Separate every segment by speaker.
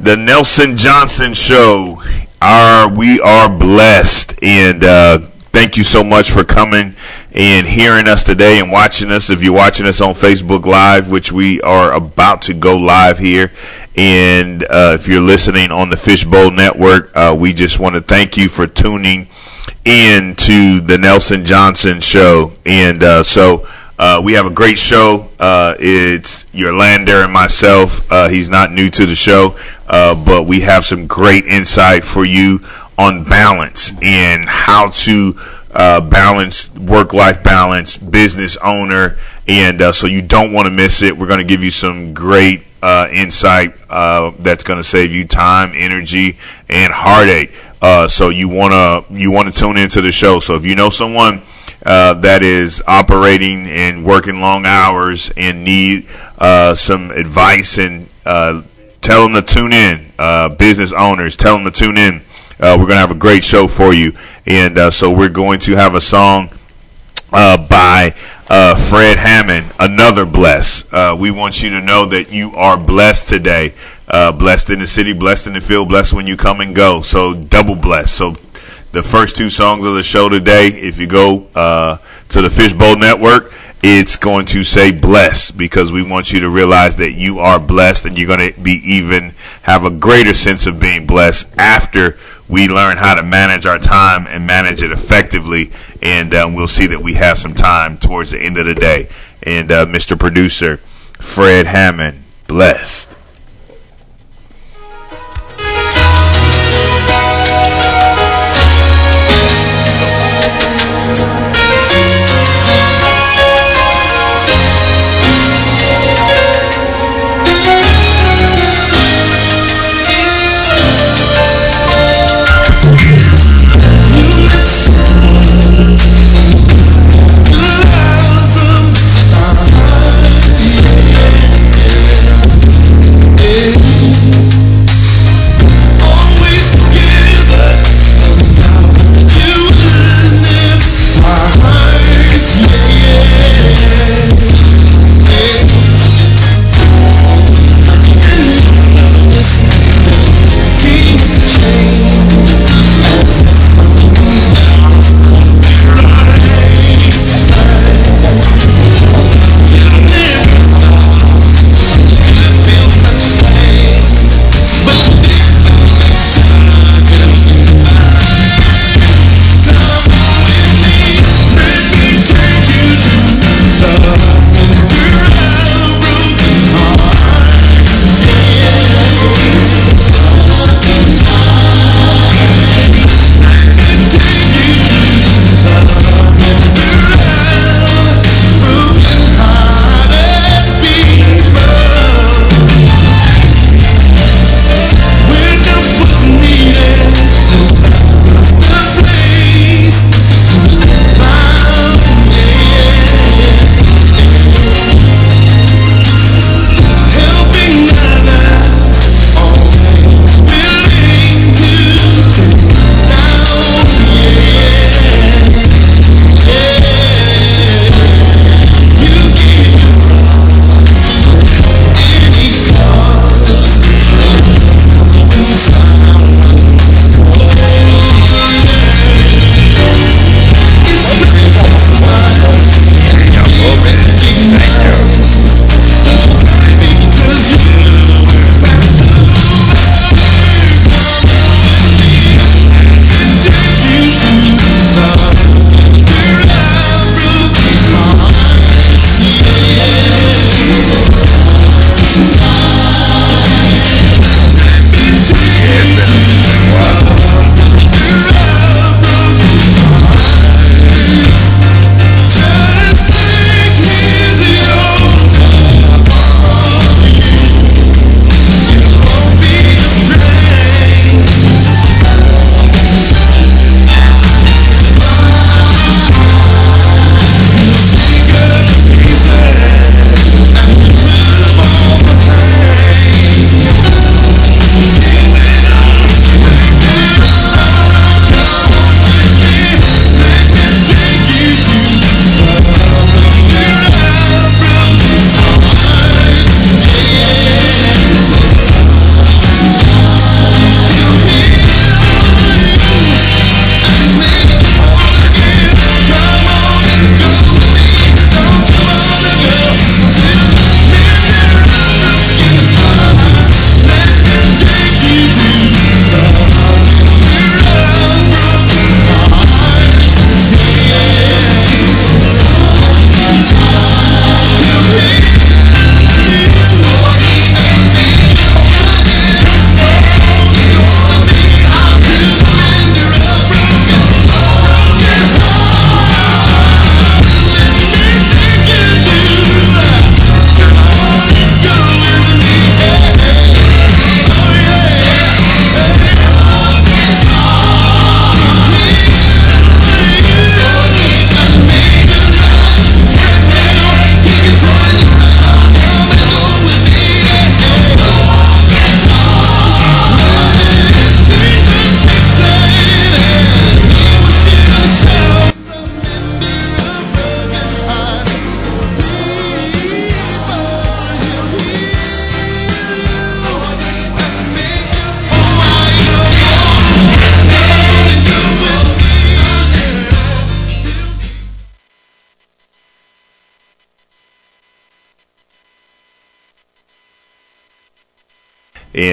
Speaker 1: the Nelson Johnson Show. Our we are blessed, and uh, thank you so much for coming and hearing us today and watching us. If you're watching us on Facebook Live, which we are about to go live here, and uh, if you're listening on the Fishbowl Network, uh, we just want to thank you for tuning in to the Nelson Johnson Show, and uh, so. Uh, we have a great show. Uh, it's Lander and myself. Uh, he's not new to the show, uh, but we have some great insight for you on balance and how to uh, balance work-life balance, business owner, and uh, so you don't want to miss it. We're going to give you some great insight that's going to save you time, energy, and heartache. so you want to you want to tune into the show. So if you know someone uh, that is operating and working long hours and need uh, some advice and uh, tell them to tune in. Uh, business owners, tell them to tune in. Uh, we're going to have a great show for you. And uh, so we're going to have a song by Fred Hammond, Another Bless. we want you to know that you are blessed today. blessed in the city, blessed in the field, blessed when you come and go. So double blessed. So the first two songs of the show today. If you go uh, to the Fishbowl Network, it's going to say blessed because we want you to realize that you are blessed and you're going to be even have a greater sense of being blessed after we learn how to manage our time and manage it effectively. And um, we'll see that we have some time towards the end of the day. And uh, Mr. Producer, Fred Hammond, blessed.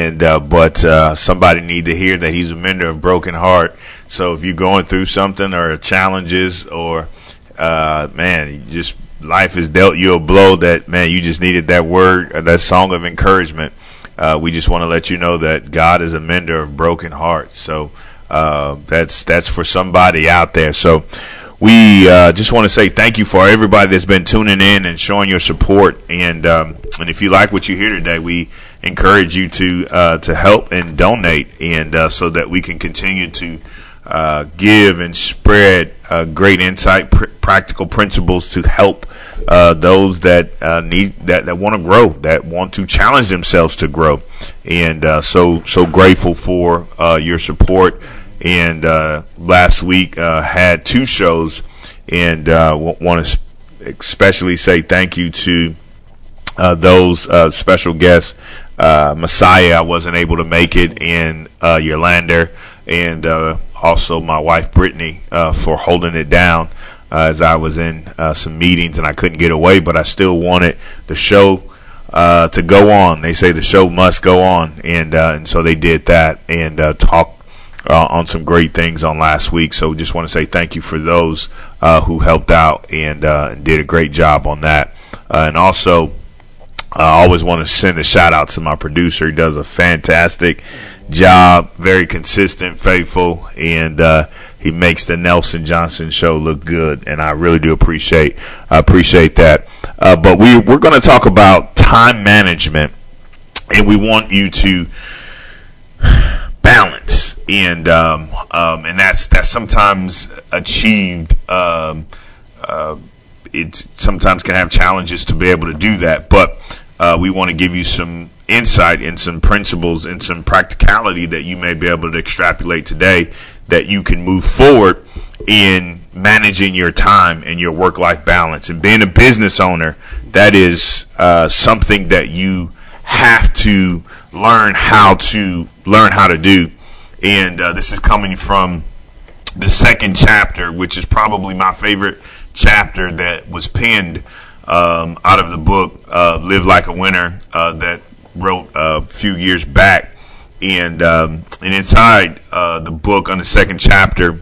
Speaker 1: And uh, but uh, somebody need to hear that he's a mender of broken heart. So if you're going through something or challenges or uh, man, just life has dealt you a blow that man you just needed that word, uh, that song of encouragement. Uh, we just want to let you know that God is a mender of broken hearts. So uh, that's that's for somebody out there. So we just want to say thank you for everybody that's been tuning in and showing your support. And um, and if you like what you hear today, we encourage you to uh, to help and donate, and uh, so that we can continue to uh, give and spread uh, great insight, pr- practical principles to help uh, those that uh, need that, that want to grow, that want to challenge themselves to grow, and so so grateful for your support. And last week had two shows, and want to especially say thank you to those special guests. Messiah, I wasn't able to make it, in and Yolander, and also my wife Brittany uh, for holding it down uh, as I was in uh, some meetings and I couldn't get away, but I still wanted the show uh, to go on. They say the show must go on, and uh, and so they did that and uh, talked on some great things on last week. So just want to say thank you for those who helped out and, and did a great job on that, and also. I always want to send a shout out to my producer. He does a fantastic job, very consistent, faithful, and uh, he makes the Nelson Johnson show look good. And I really do appreciate appreciate that. Uh, but we we're going to talk about time management, and we want you to balance, and um, um, and that's that's sometimes achieved. Um, uh, it sometimes can have challenges to be able to do that, but uh, we want to give you some insight and some principles and some practicality that you may be able to extrapolate today that you can move forward in managing your time and your work life balance. And being a business owner, that is uh, something that you have to learn how to learn how to do. And uh, this is coming from the second chapter, which is probably my favorite chapter that was penned um, out of the book uh, "Live Like a Winner" uh, that wrote a few years back, and um, and inside uh, the book on the second chapter,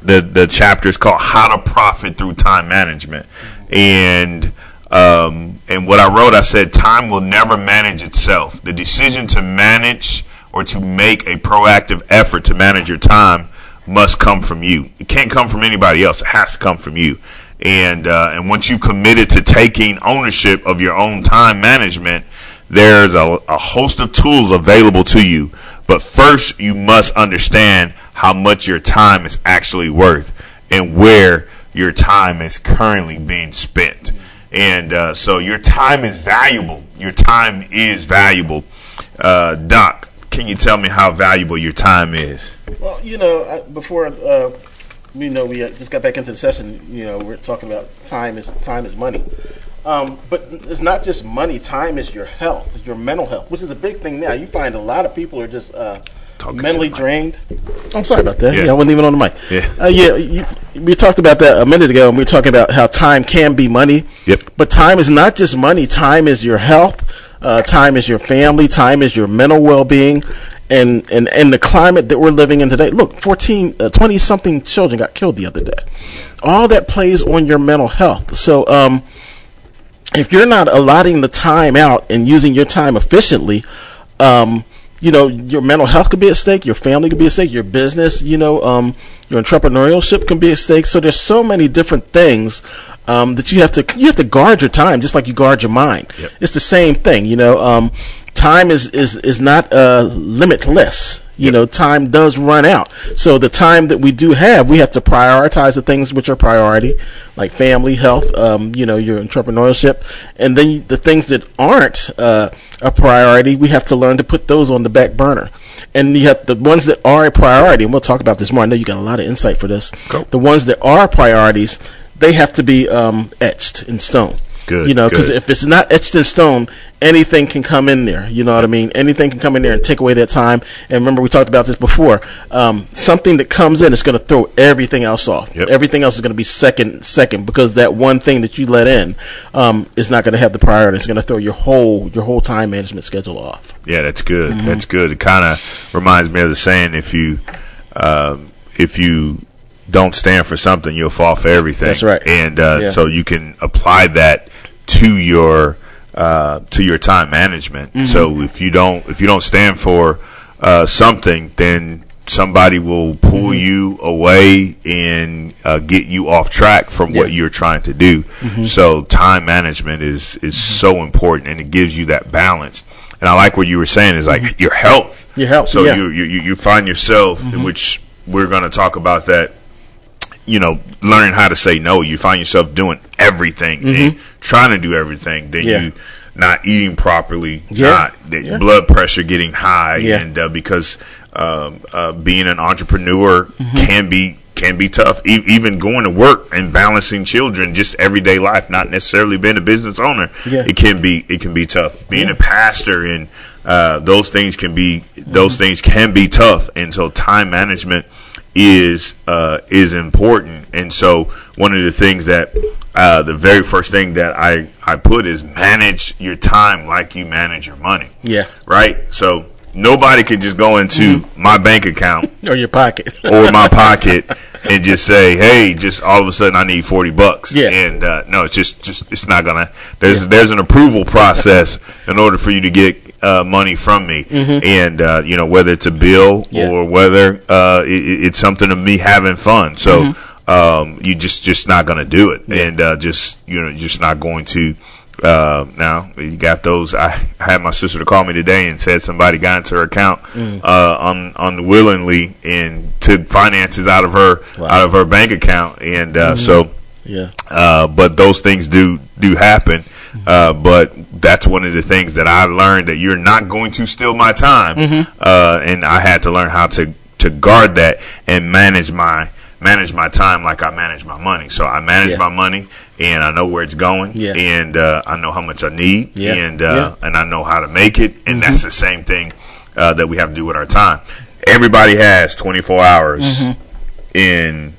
Speaker 1: the the chapter is called "How to Profit Through Time Management," and um, and what I wrote, I said, time will never manage itself. The decision to manage or to make a proactive effort to manage your time must come from you. It can't come from anybody else. It has to come from you. And uh, and once you've committed to taking ownership of your own time management, there's a, a host of tools available to you. But first, you must understand how much your time is actually worth and where your time is currently being spent. And uh, so your time is valuable. Your time is valuable. Uh, Doc, can you tell me how valuable your time is?
Speaker 2: Well, you know, before uh, you know we uh, just got back into the session, you know, we're talking about time is time is money. Um, but it's not just money. Time is your health, your mental health, which is a big thing now. You find a lot of people are just uh, mentally drained. I'm sorry about that. Yeah. yeah, I wasn't even on the mic. Yeah, uh, yeah. You, we talked about that a minute ago, and we were talking about how time can be money.
Speaker 1: Yep.
Speaker 2: But time is not just money. Time is your health. Uh, time is your family. Time is your mental well-being. And, and, and the climate that we're living in today. Look, 14, uh, 20 something children got killed the other day. All that plays on your mental health. So, um, if you're not allotting the time out and using your time efficiently, um, you know, your mental health could be at stake, your family could be at stake, your business, you know, um, your entrepreneurship can be at stake. So there's so many different things um, that you have to you have to guard your time just like you guard your mind. Yep. It's the same thing, you know. Um, time is is is not uh, limitless. You yep. know, time does run out. So the time that we do have, we have to prioritize the things which are priority, like family, health, um, you know, your entrepreneurship, and then the things that aren't uh, a priority, we have to learn to put those on the back burner. And you have the ones that are a priority, and we'll talk about this more. I know you got a lot of insight for this. Cool. The ones that are priorities, they have to be um, etched in stone.
Speaker 1: Good,
Speaker 2: You know, because if it's not etched in stone, anything can come in there. You know what I mean? Anything can come in there and take away that time. And remember, we talked about this before. Um, something that comes in is going to throw everything else off.
Speaker 1: Yep.
Speaker 2: Everything else is going to be second, second, because that one thing that you let in um, is not going to have the priority. It's going to throw your whole your whole time management schedule off.
Speaker 1: Yeah, that's good.
Speaker 2: Mm-hmm.
Speaker 1: That's good. It kind of reminds me of the saying: if you um, if you don't stand for something, you'll fall for everything.
Speaker 2: That's right.
Speaker 1: And uh,
Speaker 2: Yeah.
Speaker 1: so you can apply that to your uh, to your time management.
Speaker 2: Mm-hmm.
Speaker 1: So if you don't if you don't stand for uh, something, then somebody will pull
Speaker 2: Mm-hmm.
Speaker 1: you away and uh, get you off track from what you're trying to do. So time management is is so important, and it gives you that balance. And I like what you were saying is like your health.
Speaker 2: Your health,
Speaker 1: So
Speaker 2: yeah.
Speaker 1: you, you you you find yourself, which we're going to talk about that. You know, learning how to say no. You find yourself doing everything and trying to do everything. Then
Speaker 2: Mm-hmm. Yeah.
Speaker 1: you not eating properly,
Speaker 2: Yeah.
Speaker 1: not the
Speaker 2: Yeah.
Speaker 1: blood pressure getting high,
Speaker 2: Yeah.
Speaker 1: and uh, because um, uh, being an entrepreneur
Speaker 2: Mm-hmm.
Speaker 1: can be can be tough. E- even going to work and balancing children, just everyday life, not necessarily being a business owner,
Speaker 2: Yeah.
Speaker 1: it can be it can be tough. Being a pastor and uh, those things can be those
Speaker 2: Mm-hmm.
Speaker 1: things can be tough, and so time management is uh, is important. And so one of the things that uh, the very first thing that I I put is manage your time like you manage your money
Speaker 2: Yeah.
Speaker 1: right? So nobody can just go into
Speaker 2: Mm-hmm.
Speaker 1: my bank account
Speaker 2: Or your pocket.
Speaker 1: or my pocket and just say, "Hey, just all of a sudden I need forty bucks."
Speaker 2: Yeah.
Speaker 1: And uh, no, it's just just it's not gonna. There's there's an approval process in order for you to get uh, money from me, and uh, you know whether it's a bill
Speaker 2: Mm-hmm. Yeah.
Speaker 1: or whether uh, it, it's something of me having fun. So.
Speaker 2: Mm-hmm.
Speaker 1: Um, you just just not gonna do it, and uh, just you know just not going to. Uh, now you got those. I, I had my sister to call me today and said somebody got into her account
Speaker 2: Mm.
Speaker 1: uh, un, unwillingly and took finances out of her
Speaker 2: Wow.
Speaker 1: out of her bank account, and uh, so.
Speaker 2: Yeah.
Speaker 1: Uh, but those things do do happen. Uh, but that's one of the things that I learned that you're not going to steal my time, uh, and I had to learn how to to guard that and manage my manage my time like I manage my money. So I manage
Speaker 2: Yeah.
Speaker 1: my money, and I know where it's going,
Speaker 2: Yeah.
Speaker 1: and uh, I know how much I need,
Speaker 2: Yeah.
Speaker 1: and uh, and I know how to make it, and that's the same thing uh, that we have to do with our time. Everybody has 24 hours in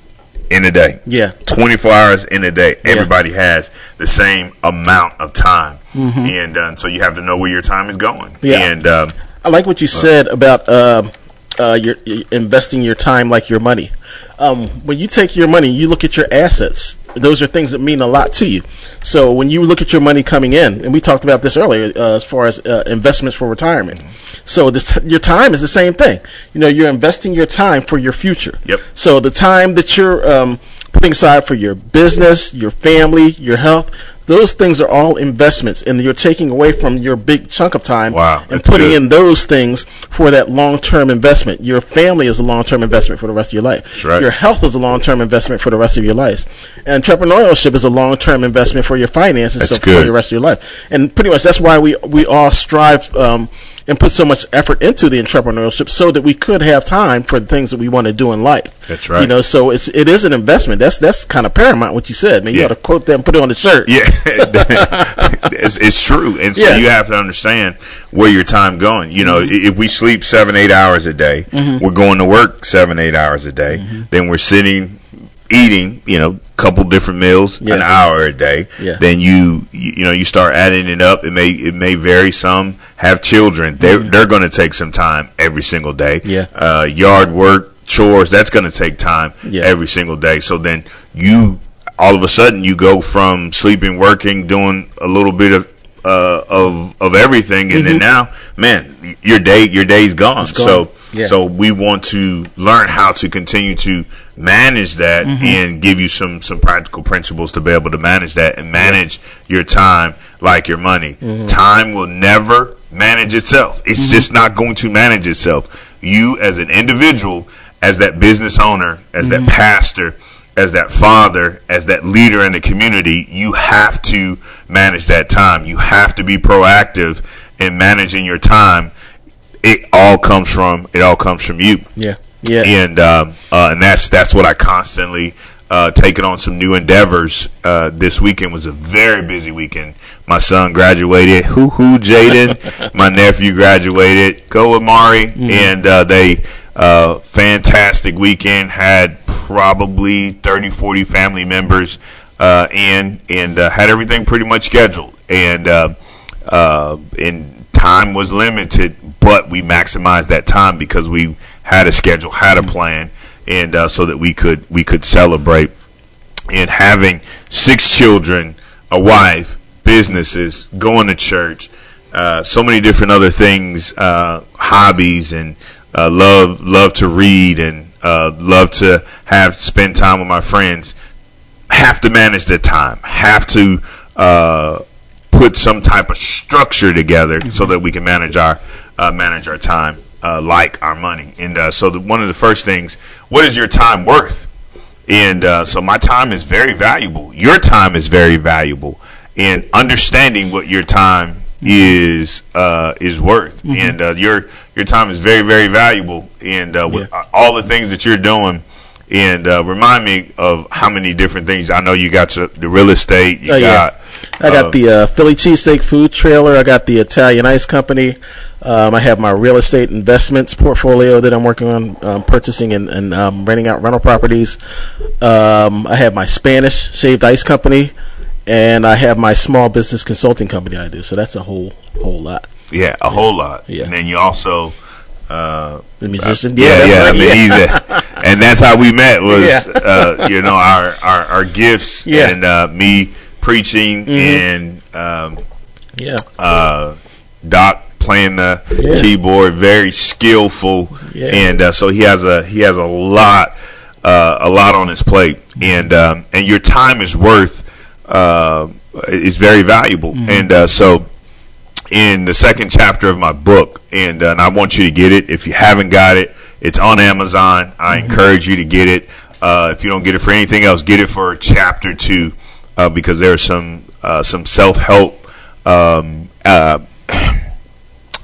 Speaker 1: in a day.
Speaker 2: Yeah.
Speaker 1: 24 hours in a day. Everybody has the same amount of time. And uh, so you have to know where your time is going.
Speaker 2: Mm-hmm. Yeah.
Speaker 1: And um,
Speaker 2: I like what you said about uh, uh, your, your investing your time like your money. Um, when you take your money, you look at your assets. Those are things that mean a lot to you. So when you look at your money coming in, and we talked about this earlier, uh, as far as uh, investments for retirement. So this, your time is the same thing. You know, you're investing your time for your future.
Speaker 1: Yep.
Speaker 2: So the time that you're um, putting aside for your business, your family, your health, those things are all investments, and you're taking away from your big chunk of time
Speaker 1: Wow,
Speaker 2: and putting
Speaker 1: good.
Speaker 2: in those things for that long-term investment. Your family is a long-term investment for the rest of your life.
Speaker 1: Right.
Speaker 2: Your health is a long-term investment for the rest of your life. And entrepreneurship is a long-term investment for your finances so for the rest of your life. And pretty much that's why we we all strive um, and put so much effort into the entrepreneurship so that we could have time for the things that we want to do in life.
Speaker 1: That's right.
Speaker 2: You know, so it's it is an investment. That's that's kind of paramount what you said. Man, you
Speaker 1: Yeah.
Speaker 2: ought to quote that and put it on the shirt.
Speaker 1: yeah, it's, it's true. And so
Speaker 2: Yeah.
Speaker 1: you have to understand where your time going. You know,
Speaker 2: Mm-hmm.
Speaker 1: if we sleep seven, eight hours a day, we're going to work seven, eight hours a day.
Speaker 2: Mm-hmm.
Speaker 1: Then we're sitting, eating, you know, a couple different meals,
Speaker 2: Yeah.
Speaker 1: an hour a day.
Speaker 2: Yeah.
Speaker 1: Then you, you know, you start adding it up. It may it may vary. Some have children. They're they're going to take some time every single day.
Speaker 2: Mm-hmm. Yeah.
Speaker 1: Uh, yard work, chores. That's going to take time
Speaker 2: Yeah.
Speaker 1: every single day. So then you all of a sudden you go from sleeping, working, doing a little bit of uh, of of everything, and then now, man, your day your day's gone.
Speaker 2: Mm-hmm. gone.
Speaker 1: So
Speaker 2: Yeah.
Speaker 1: so we want to learn how to continue to manage that
Speaker 2: Mm-hmm.
Speaker 1: and give you some some practical principles to be able to manage that and manage your time like your money.
Speaker 2: Mm-hmm.
Speaker 1: Time will never manage itself. It's just not going to manage itself. You as an individual, as that business owner, as
Speaker 2: Mm-hmm.
Speaker 1: that pastor, as that father, as that leader in the community, you have to manage that time. You have to be proactive in managing your time. It all comes from it all comes from you
Speaker 2: Yeah. Yeah.
Speaker 1: and um, uh, and that's that's what I constantly uh, taking on some new endeavors. Uh, this weekend was a very busy weekend. My son graduated. Hoo hoo, Jaden. My nephew graduated. Go Amari, mm-hmm. and uh, they uh, fantastic weekend. Had probably 30, 40 family members uh, in, and uh, had everything pretty much scheduled. And uh, uh, and time was limited, but we maximized that time because we had a schedule, had a plan, and uh, so that we could we could celebrate. And having six children, a wife, businesses, going to church, uh, so many different other things, uh, hobbies, and uh, love love to read and uh, love to have spend time with my friends. Have to manage the time. Have to uh, put some type of structure together mm-hmm. so that we can manage our uh, manage our time uh, like our money. And uh, so the, one of the first things, what is your time worth? And uh, so my time is very valuable. Your time is very valuable. And understanding what your time is uh, is worth, mm-hmm. and uh, your your time is very very valuable. And with yeah. all the things that you're doing and uh, remind me of how many different things. I know you got the real estate. You oh, got.
Speaker 2: Yeah. I got uh, the uh, Philly cheesesteak food trailer. I got the Italian ice company. Um, I have my real estate investments portfolio that I'm working on um, purchasing and, and um, renting out rental properties. Um, I have my Spanish shaved ice company, and I have my small business consulting company I do. So that's a whole whole lot.
Speaker 1: Yeah, a whole lot. Yeah. And then you also uh,
Speaker 2: the musician.
Speaker 1: Uh, yeah, yeah. Right. I mean, he's a, and that's how we met. Was yeah. uh, you know our our, our gifts yeah. and uh, me preaching mm-hmm. and um,
Speaker 2: yeah,
Speaker 1: uh, Doc playing the yeah. keyboard, very skillful, yeah. and uh, so he has a he has a lot a lot on his plate, and um, and your time is worth is very valuable, mm-hmm. and so in the second chapter of my book, and, uh, and I want you to get it. If you haven't got it, it's on Amazon. I mm-hmm. encourage you to get it. Uh, if you don't get it for anything else, get it for chapter two uh, because there's some uh, some self help um, uh,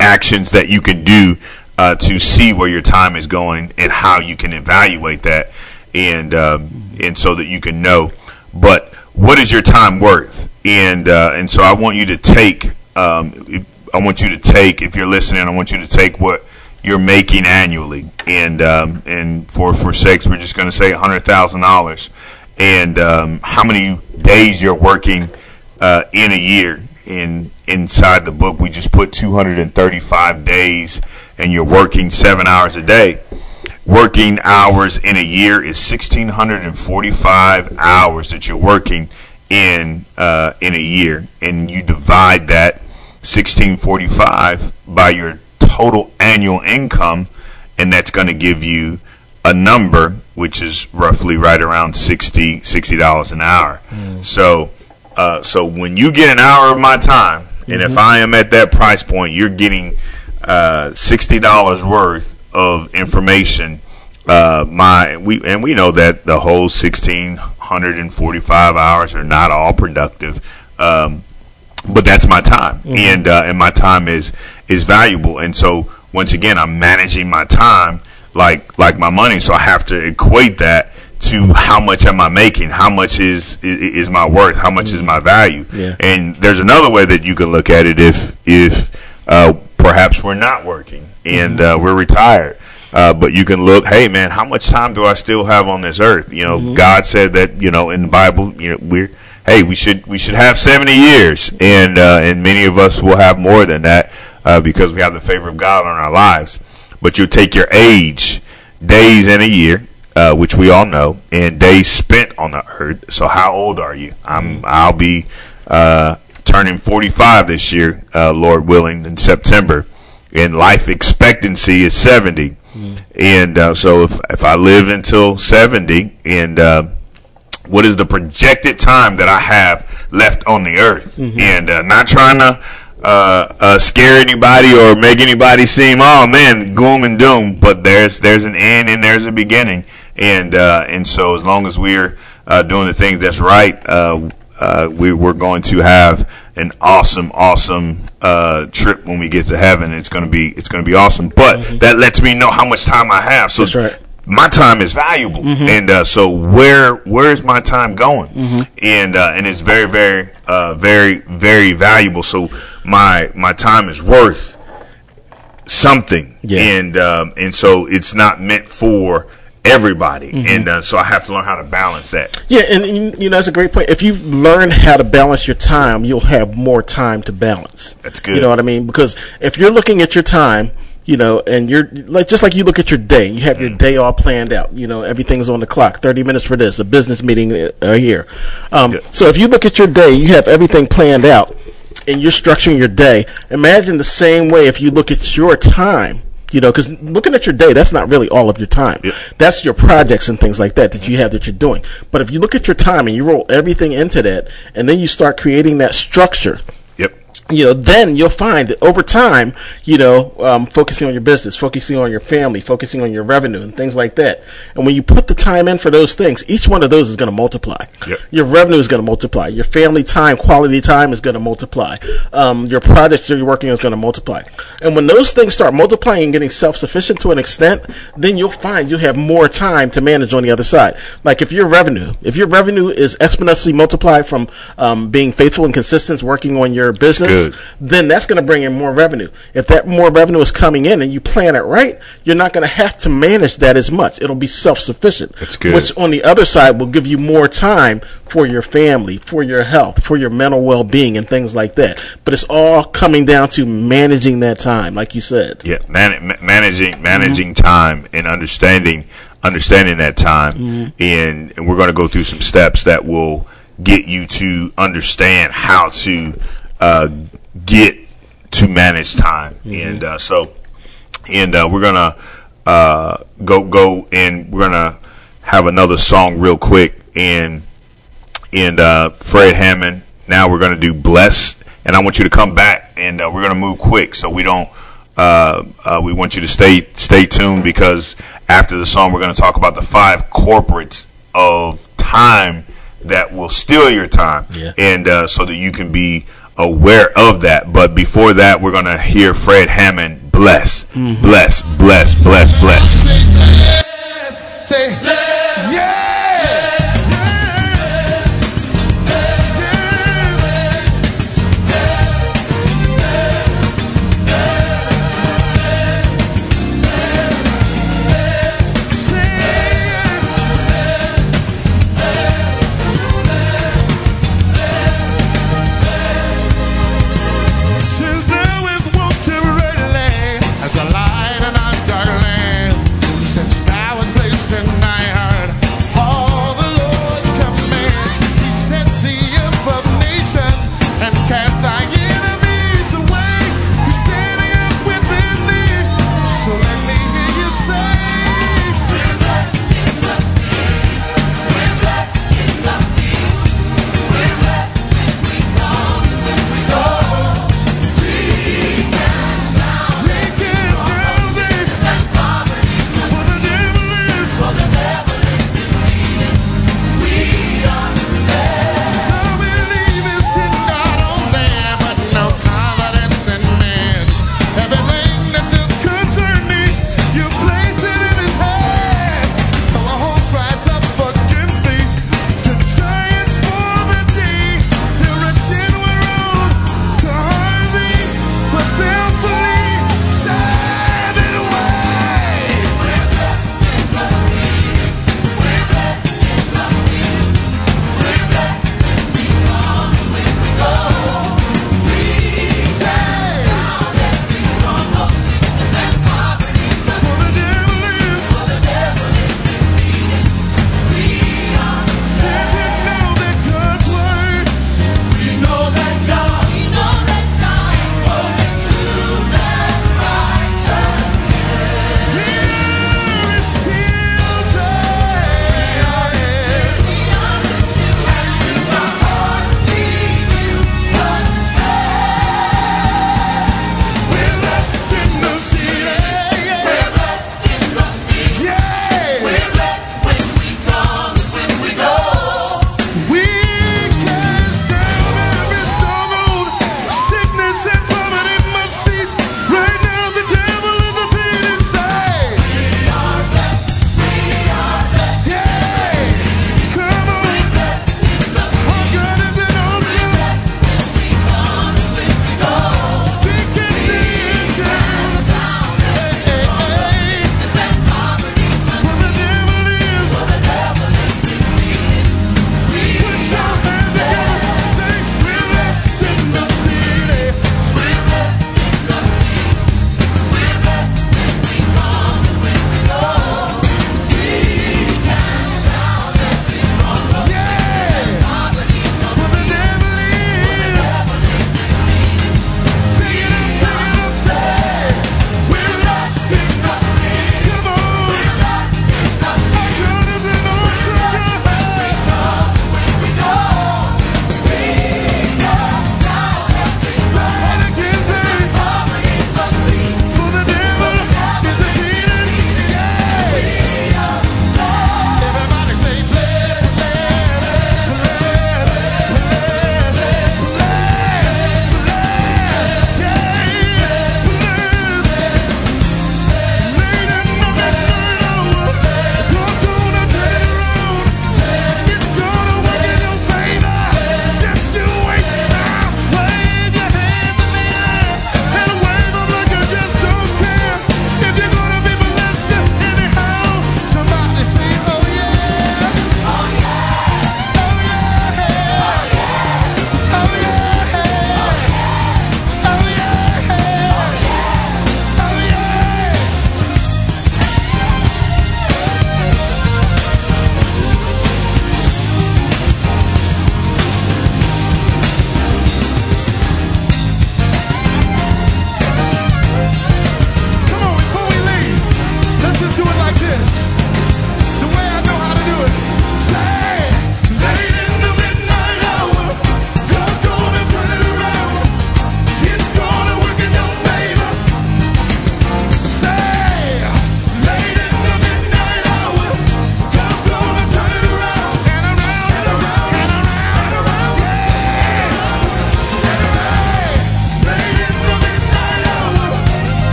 Speaker 1: actions that you can do uh, to see where your time is going and how you can evaluate that, and um, and so that you can know. But what is your time worth? And and so I want you to take um, I want you to take, if you're listening, I want you to take what you're making annually, and um, and for for sakes, we're just going to say hundred thousand dollars, and um, how many days you're working uh, in a year. In inside the book, we just put 235 days, and you're working seven hours a day. Working hours in a year is 1,645 hours that you're working in uh, in a year, and you divide that 1645 by your total annual income, and that's going to give you a number which is roughly right around 60 dollars an hour. Mm. So, uh, so when you get an hour of my time, mm-hmm. and if mm-hmm. I am at that price point, you're getting uh, sixty dollars worth of information. Uh, my we and we know that the whole sixteen hundred and forty five hours are not all productive. Um, but that's my time, mm-hmm. and uh, and my time is is valuable. And so once again, I'm managing my time like like my money. So I have to equate that to how much am I making? How much is is, my worth? How much is my value?
Speaker 2: Yeah.
Speaker 1: And there's another way that you can look at it if if uh, perhaps we're not working and mm-hmm. uh, we're retired. Uh, but you can look, hey man, how much time do I still have on this earth? You know, mm-hmm. God said that you know in the Bible, you know, we're hey, we should we should have 70 years, and uh, and many of us will have more than that uh, because we have the favor of God on our lives. But you take your age, days in a year, uh, which we all know, and days spent on the earth. So how old are you? I'm I'll be uh, turning 45 this year, uh, Lord willing, in September, and life expectancy is 70. Mm. And uh, so if if I live until 70 and what is the projected time that I have left on the earth, mm-hmm. and uh, not trying to uh, uh, scare anybody or make anybody seem oh man gloom and doom, but there's there's an end and there's a beginning, and uh, and so as long as we're uh, doing the things that's right, uh, we, we're going to have an awesome, awesome uh, trip when we get to heaven. It's gonna be it's gonna be awesome. But mm-hmm. that lets me know how much time I have. So
Speaker 2: right.
Speaker 1: my time is valuable,
Speaker 2: Mm-hmm.
Speaker 1: and uh, so where where is my time going? And uh, and it's very very uh, very very valuable. So my my time is worth something,
Speaker 2: Yeah.
Speaker 1: and um, and so it's not meant for everybody,
Speaker 2: Mm-hmm.
Speaker 1: and uh, so I have to learn how to balance that.
Speaker 2: Yeah, and, and you know that's a great point. If you learn how to balance your time, you'll have more time to balance.
Speaker 1: That's good.
Speaker 2: You know what I mean? Because if you're looking at your time, you know, and you're like just like you look at your day, you have
Speaker 1: Mm.
Speaker 2: your day all planned out. You know, everything's on the clock. Thirty minutes for this, a business meeting uh, here. Um,
Speaker 1: Yeah.
Speaker 2: So if you look at your day, you have everything planned out, and you're structuring your day. Imagine the same way if you look at your time. You know, because looking at your day, that's not really all of your time.
Speaker 1: Yeah.
Speaker 2: That's your projects and things like that that you have that you're doing. But if you look at your time and you roll everything into that, and then you start creating that structure. You know, then you'll find that over time, you know, um, focusing on your business, focusing on your family, focusing on your revenue and things like that. And when you put the time in for those things, each one of those is going to multiply.
Speaker 1: Yep.
Speaker 2: Your revenue is going to multiply. Your family time, quality time is going to multiply. Um, your projects that you're working on is going to multiply. And when those things start multiplying and getting self-sufficient to an extent, then you'll find you have more time to manage on the other side. Like if your revenue, if your revenue is exponentially multiplied from um, being faithful and consistent, working on your business,
Speaker 1: good.
Speaker 2: Then that's going to bring in more revenue. If that more revenue is coming in and you plan it right, you're not going to have to manage that as much. It'll be self-sufficient.
Speaker 1: That's good.
Speaker 2: Which on the other side will give you more time for your family, for your health, for your mental well-being and things like that. But it's all coming down to managing that time, like you said.
Speaker 1: Yeah, man, ma- managing managing mm-hmm. time and understanding understanding that time, mm-hmm. and, and we're going to go through some steps that will get you to understand how to get to manage time, and uh, so and uh, we're gonna uh, go go and we're gonna have another song real quick and and uh, Fred Hammond. Now we're going to do Bless, and I want you to come back, and uh, we're going to move quick, so we don't. Uh, uh, we want you to stay stay tuned because after the song, we're going to talk about the five corporates of time that will steal your time,
Speaker 2: Yeah.
Speaker 1: and uh, so that you can be aware of that. But before that, we're going to hear Fred Hammond bless, mm-hmm. bless, bless, bless, bless.
Speaker 3: Say, yeah!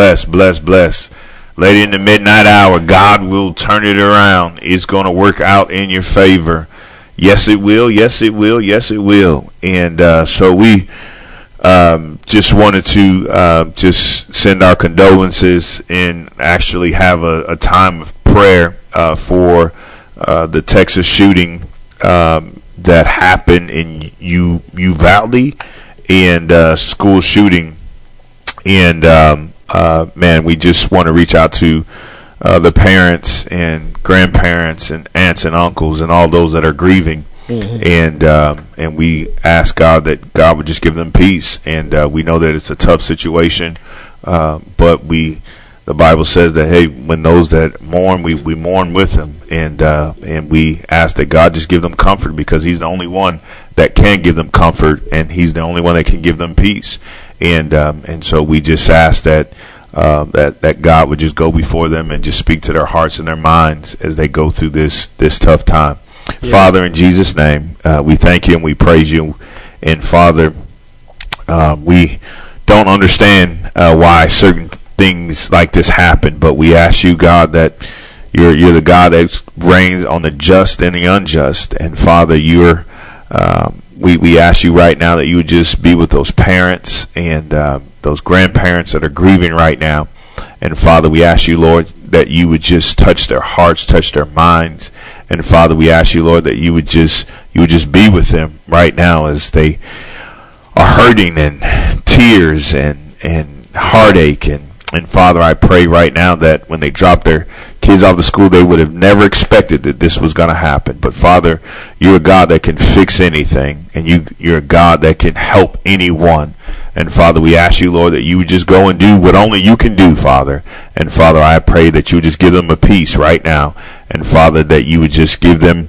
Speaker 1: Blessed. Blessed, blessed, Late in the midnight hour, God will turn it around. It's going to work out in your favor. Yes, it will. Yes, it will. Yes, it will. And uh, so we um, just wanted to uh, just send our condolences and actually have a, a time of prayer uh, for uh, the Texas shooting um, that happened in U Uvalde and uh, school shooting. And um, uh, man, we just want to reach out to uh, the parents and grandparents and aunts and uncles and all those that are grieving. And um, and we ask God that God would just give them peace. And uh, we know that it's a tough situation, uh, but we the Bible says that hey, when those that mourn, we, we mourn with them, and uh, and we ask that God just give them comfort because He's the only one that can give them comfort, and He's the only one that can give them peace. And um, and so we just ask that. Uh, that that God would just go before them and just speak to their hearts and their minds as they go through this this tough time. Father, in Jesus' name, uh, we thank you and we praise you. And Father, um, we don't understand uh, why certain things like this happen, but we ask you, God, that you're you're the God that reigns on the just and the unjust. And Father, you're um, we we ask you right now that you would just be with those parents and uh, those grandparents that are grieving right now. And Father, we ask you, Lord, that you would just touch their hearts, touch their minds. And Father, we ask you, Lord, that you would just you would just be with them right now as they are hurting and tears and and heartache and and Father, I pray right now that when they drop their kids off to school, they would have never expected that this was going to happen. But Father, you're a God that can fix anything, and you you're a God that can help anyone. And Father, we ask you, Lord, that you would just go and do what only you can do, Father. And Father, I pray that you would just give them a peace right now. And Father, that you would just give them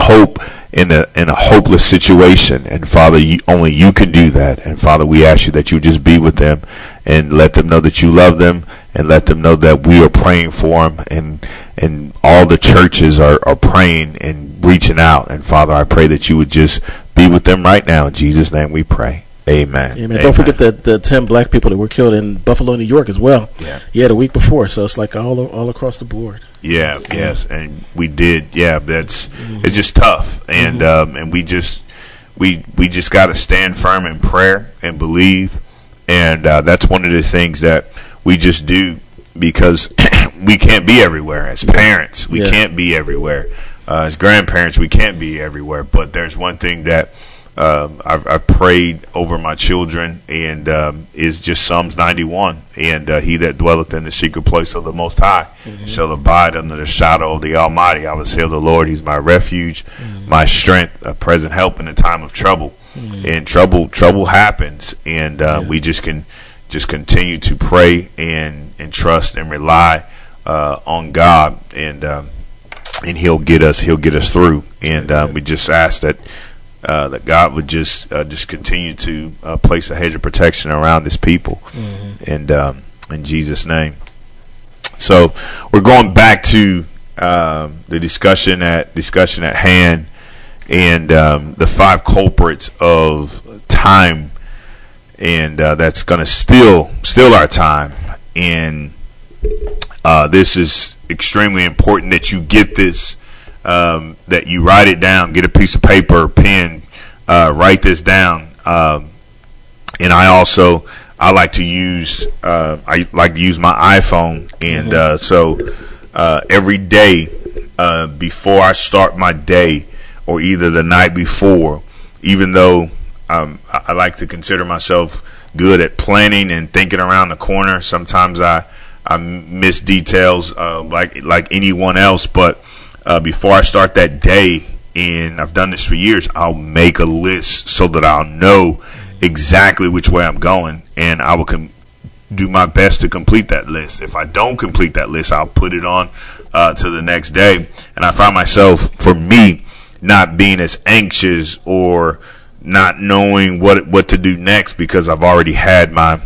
Speaker 1: hope in a in a hopeless situation. And Father, you, only you can do that. And Father, we ask you that you just be with them and let them know that you love them and let them know that we are praying for them and and all the churches are, are praying and reaching out. And Father, I pray that you would just be with them right now. In Jesus' name we pray. Amen.
Speaker 2: Amen. Don't forget the the ten black people that were killed in Buffalo, New York, as well.
Speaker 1: Yeah.
Speaker 2: Yeah, the week before. So it's like all all across the board.
Speaker 1: Yeah, yes, and we did. Yeah, that's it's just tough, and um, and we just we we just got to stand firm in prayer and believe, and uh, that's one of the things that we just do because we can't be everywhere as parents. We
Speaker 2: Yeah.
Speaker 1: can't be everywhere uh, as grandparents. We can't be everywhere, but there's one thing that. Um, I've, I've prayed over my children, and um, is just Psalms 91. And uh, he that dwelleth in the secret place of the Most High shall abide under the shadow of the Almighty. I will say of the Lord, He's my refuge, my strength, a present help in the time of trouble. And trouble, trouble happens, and uh, we just can just continue to pray and and trust and rely uh, on God, and um, and He'll get us. He'll get us through. And um, we just ask that uh, that God would just uh, just continue to uh, place a hedge of protection around His people, and um, in Jesus' name. So we're going back to um, the discussion at discussion at hand, and um, the five culprits of time, and uh, that's going to steal steal our time. And uh, this is extremely important that you get this, um, that you write it down, get a piece of paper, pen, uh, write this down. Um, and I also I like to use uh, I like to use my iPhone, and uh, so uh, every day uh, before I start my day, or either the night before, even though um, I I like to consider myself good at planning and thinking around the corner. Sometimes I I miss details uh, like like anyone else, but uh, before I start that day, and I've done this for years, I'll make a list so that I'll know exactly which way I'm going, and I will com- do my best to complete that list. If I don't complete that list, I'll put it on uh, to the next day, and I find myself, for me, not being as anxious or not knowing what what to do next because I've already had my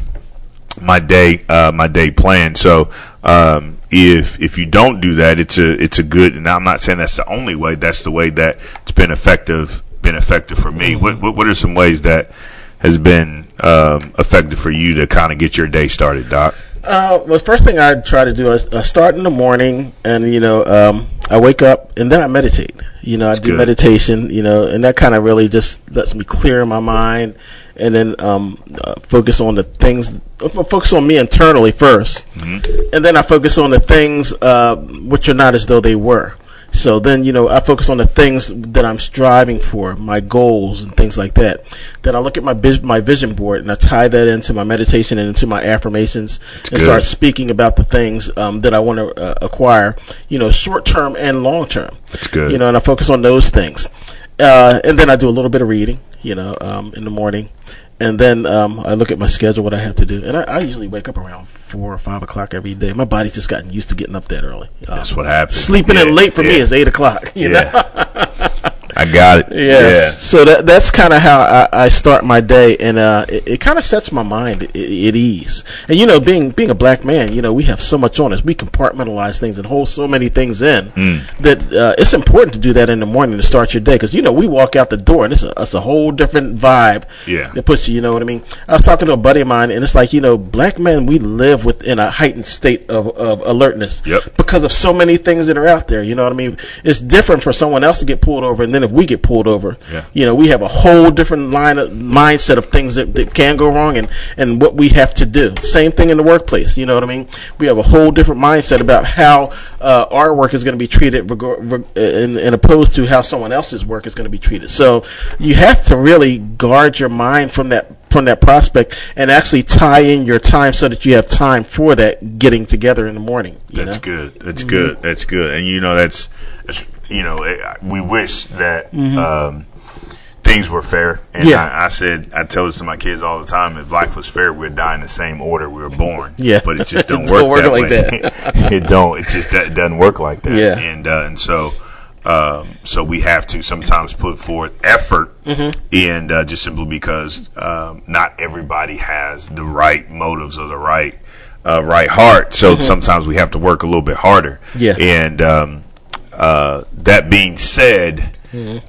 Speaker 1: my day uh, my day plan. So um, if if you don't do that, it's a it's a good. And I'm not saying that's the only way. That's the way that it's been effective been effective for me. What what, what are some ways that has been um, effective for you to kind of get your day started, Doc?
Speaker 2: Uh, well, first thing I try to do is uh, start in the morning, and you know, um, I wake up and then I meditate. You know, I do
Speaker 1: good.
Speaker 2: meditation. You know, and that kind of really just lets me clear my mind, and then um, uh, focus on the things. Focus on me internally 1st and then I focus on the things uh, which are not as though they were. So then, you know, I focus on the things that I'm striving for, my goals and things like that. Then I look at my vis- my vision board and I tie that into my meditation and into my affirmations and
Speaker 1: good.
Speaker 2: start speaking about the things um, that I want to uh, acquire, you know, short term and long term.
Speaker 1: That's good.
Speaker 2: You know, and I focus on those things. Uh, and then I do a little bit of reading, you know, um, in the morning. And then um, I look at my schedule, what I have to do. And I, I usually wake up around four or five o'clock every day. My body's just gotten used to getting up that early. Um,
Speaker 1: That's what happens.
Speaker 2: Sleeping
Speaker 1: Yeah,
Speaker 2: in late for me is eight o'clock. You know?
Speaker 1: Yeah. I got it.
Speaker 2: Yes. So that that's kind of how I, I start my day, and uh, it, it kind of sets my mind at, at ease. And you know, being being a black man, you know, we have so much on us. We compartmentalize things and hold so many things in
Speaker 1: Mm.
Speaker 2: that uh, it's important to do that in the morning to start your day. Because you know, we walk out the door and it's a, it's a whole different vibe.
Speaker 1: Yeah.
Speaker 2: That puts you. You know what I mean? I was talking to a buddy of mine, and it's like you know, black men we live within a heightened state of, of alertness
Speaker 1: Yep.
Speaker 2: because of so many things that are out there. You know what I mean? It's different for someone else to get pulled over, and then if we get pulled over,
Speaker 1: Yeah.
Speaker 2: you know, we have a whole different line of mindset of things that, that can go wrong and, and what we have to do. Same thing in the workplace. You know what I mean? We have a whole different mindset about how uh, our work is going to be treated, reg- in opposed to how someone else's work is going to be treated. So you have to really guard your mind from that from that prospect and actually tie in your time so that you have time for that getting together in the morning. You
Speaker 1: That's
Speaker 2: know?
Speaker 1: good. That's good. That's good. And you know, that's, that's you know, eh, we wish that um, things were fair. And
Speaker 2: Yeah.
Speaker 1: I, I said, I tell this to my kids all the time: if life was fair, we'd die in the same order we were born.
Speaker 2: Yeah.
Speaker 1: but it just don't
Speaker 2: It
Speaker 1: work,
Speaker 2: don't work
Speaker 1: that
Speaker 2: like
Speaker 1: way. it don't. It just do- doesn't work like that.
Speaker 2: Yeah.
Speaker 1: and uh, and so. Um, so we have to sometimes put forth effort, and uh, just simply because um, not everybody has the right motives or the right uh, right heart. So sometimes we have to work a little bit harder.
Speaker 2: Yeah.
Speaker 1: And um, uh, that being said,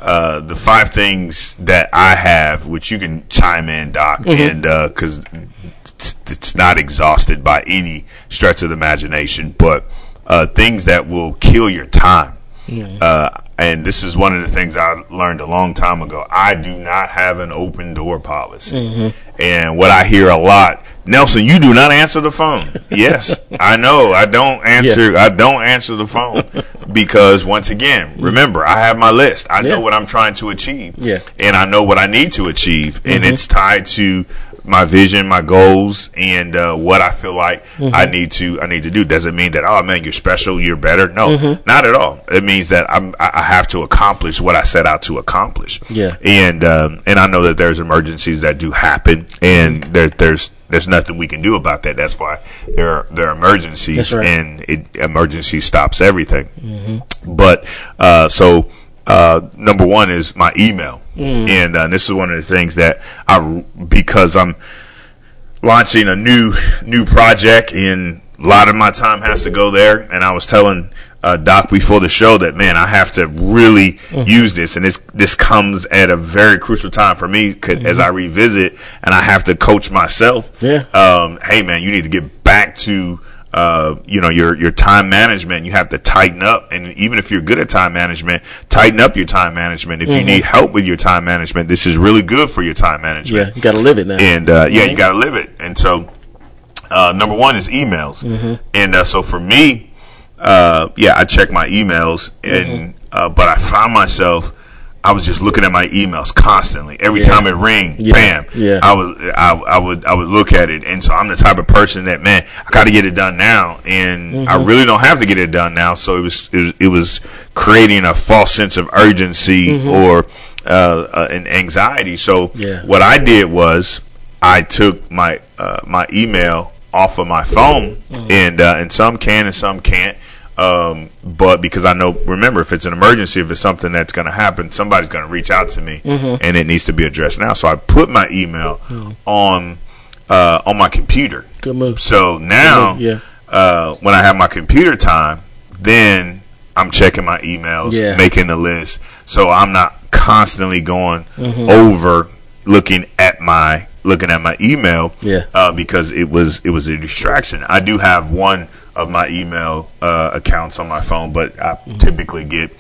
Speaker 1: uh, the five things that I have, which you can chime in, Doc, and because it's, it's not exhausted by any stretch of the imagination, but uh, things that will kill your time. Uh, and this is one of the things I learned a long time ago. I do not have an open door policy. And what I hear a lot, Nelson, you do not answer the phone. yes, I know. I don't answer. I don't answer the phone because once again, remember, I have my list. I
Speaker 2: Yeah.
Speaker 1: know what I'm trying to achieve.
Speaker 2: Yeah.
Speaker 1: And I know what I need to achieve. And it's tied to my vision, my goals, and uh, what I feel like I need to I need to do. Doesn't mean that oh man, you're special, you're better. No, not at all. It means that I'm I I have to accomplish what I set out to accomplish.
Speaker 2: Yeah.
Speaker 1: And um, and I know that there's emergencies that do happen, and there, there's there's nothing we can do about that. That's why there are there are emergencies,
Speaker 2: right.
Speaker 1: and it, emergency stops everything. But uh, so uh, number one is my email, and uh, this is one of the things that I because I'm launching a new new project and a lot of my time has to go there and i was telling uh, doc before the show that man i have to really use this. And this this comes at a very crucial time for me 'cause as i revisit and i have to coach myself
Speaker 2: Yeah.
Speaker 1: um, hey man you need to get back to uh, you know your your time management. You have to tighten up. And even if you're good at time management tighten up your time management. If you need help with your time management this is really good for your time management.
Speaker 2: Yeah, you got to live it now.
Speaker 1: and uh, yeah, you got to live it. And so, uh, number one is emails. And uh, so for me, uh, yeah, I check my emails, and uh, but I found myself. I was just looking at my emails constantly. Every
Speaker 2: Yeah.
Speaker 1: time it rang,
Speaker 2: Yeah.
Speaker 1: bam!
Speaker 2: Yeah.
Speaker 1: I was, I, I would, I would look at it, and so I'm the type of person that, man, I got to get it done now, and I really don't have to get it done now. So it was, it was, it was creating a false sense of urgency or uh, uh, an anxiety. So
Speaker 2: Yeah.
Speaker 1: what I did was I took my uh, my email off of my phone, and uh, and some can and some can't. Um, but because I know, remember, if it's an emergency, if it's something that's going to happen, somebody's going to reach out to me, and it needs to be addressed now. So I put my email on uh, on my computer.
Speaker 2: Good move.
Speaker 1: So now,
Speaker 2: Yeah.
Speaker 1: uh, when I have my computer time, then I'm checking my emails,
Speaker 2: Yeah.
Speaker 1: making the list. So I'm not constantly going
Speaker 2: Mm-hmm.
Speaker 1: over looking at my looking at my email.
Speaker 2: Yeah.
Speaker 1: Uh, because it was it was a distraction. I do have one of my email uh, accounts on my phone, but I
Speaker 2: Mm-hmm.
Speaker 1: typically get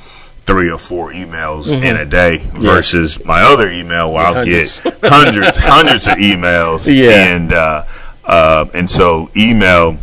Speaker 1: three or four emails in a day versus my other email where I'll
Speaker 2: hundreds.
Speaker 1: get hundreds hundreds of emails
Speaker 2: Yeah.
Speaker 1: and uh, uh, and so email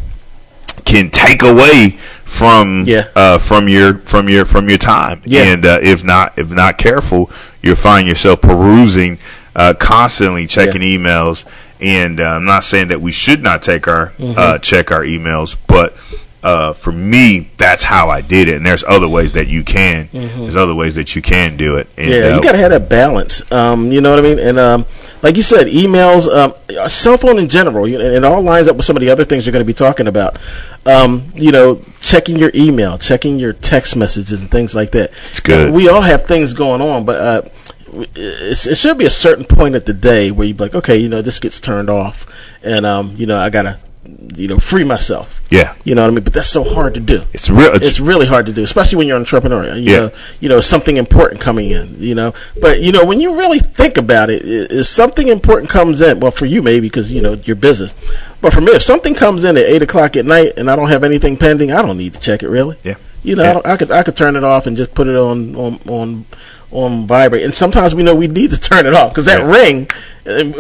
Speaker 1: can take away from
Speaker 2: Yeah.
Speaker 1: uh, from your from your from your time
Speaker 2: Yeah.
Speaker 1: and uh, if not if not careful you'll find yourself perusing uh, constantly checking emails and uh, I'm not saying that we should not take our
Speaker 2: Mm-hmm.
Speaker 1: uh, check our emails but uh, for me that's how I did it and there's other ways that you can there's other ways that you can do it and,
Speaker 2: Mm-hmm. Yeah,
Speaker 1: uh,
Speaker 2: you got to have that balance. Um, you know what I mean? And um, like you said, emails, um, cell phone in general, you and it all lines up with some of the other things you're going to be talking about. Um, you know, checking your email, checking your text messages, and things like that. It's
Speaker 1: good.
Speaker 2: we all have things going on, but uh, it should be a certain point at the day where you're like, okay, you know, this gets turned off, and um, you know, I gotta, you know, free myself.
Speaker 1: yeah
Speaker 2: You know what I mean? But that's so hard to do
Speaker 1: it's real it's,
Speaker 2: it's really hard to do, especially when you're an entrepreneur. You
Speaker 1: Yeah.
Speaker 2: know, you know something important coming in. You know, but you know when you really think about it, i- is something important comes in. Well, for you maybe because you know your business, but for me, if something comes in at eight o'clock at night and I don't have anything pending, I don't need to check it really.
Speaker 1: yeah
Speaker 2: You know,
Speaker 1: Yeah.
Speaker 2: I, don't, I could I could turn it off and just put it on on on on vibrate. And sometimes we know we need to turn it off because that
Speaker 1: Yeah.
Speaker 2: ring,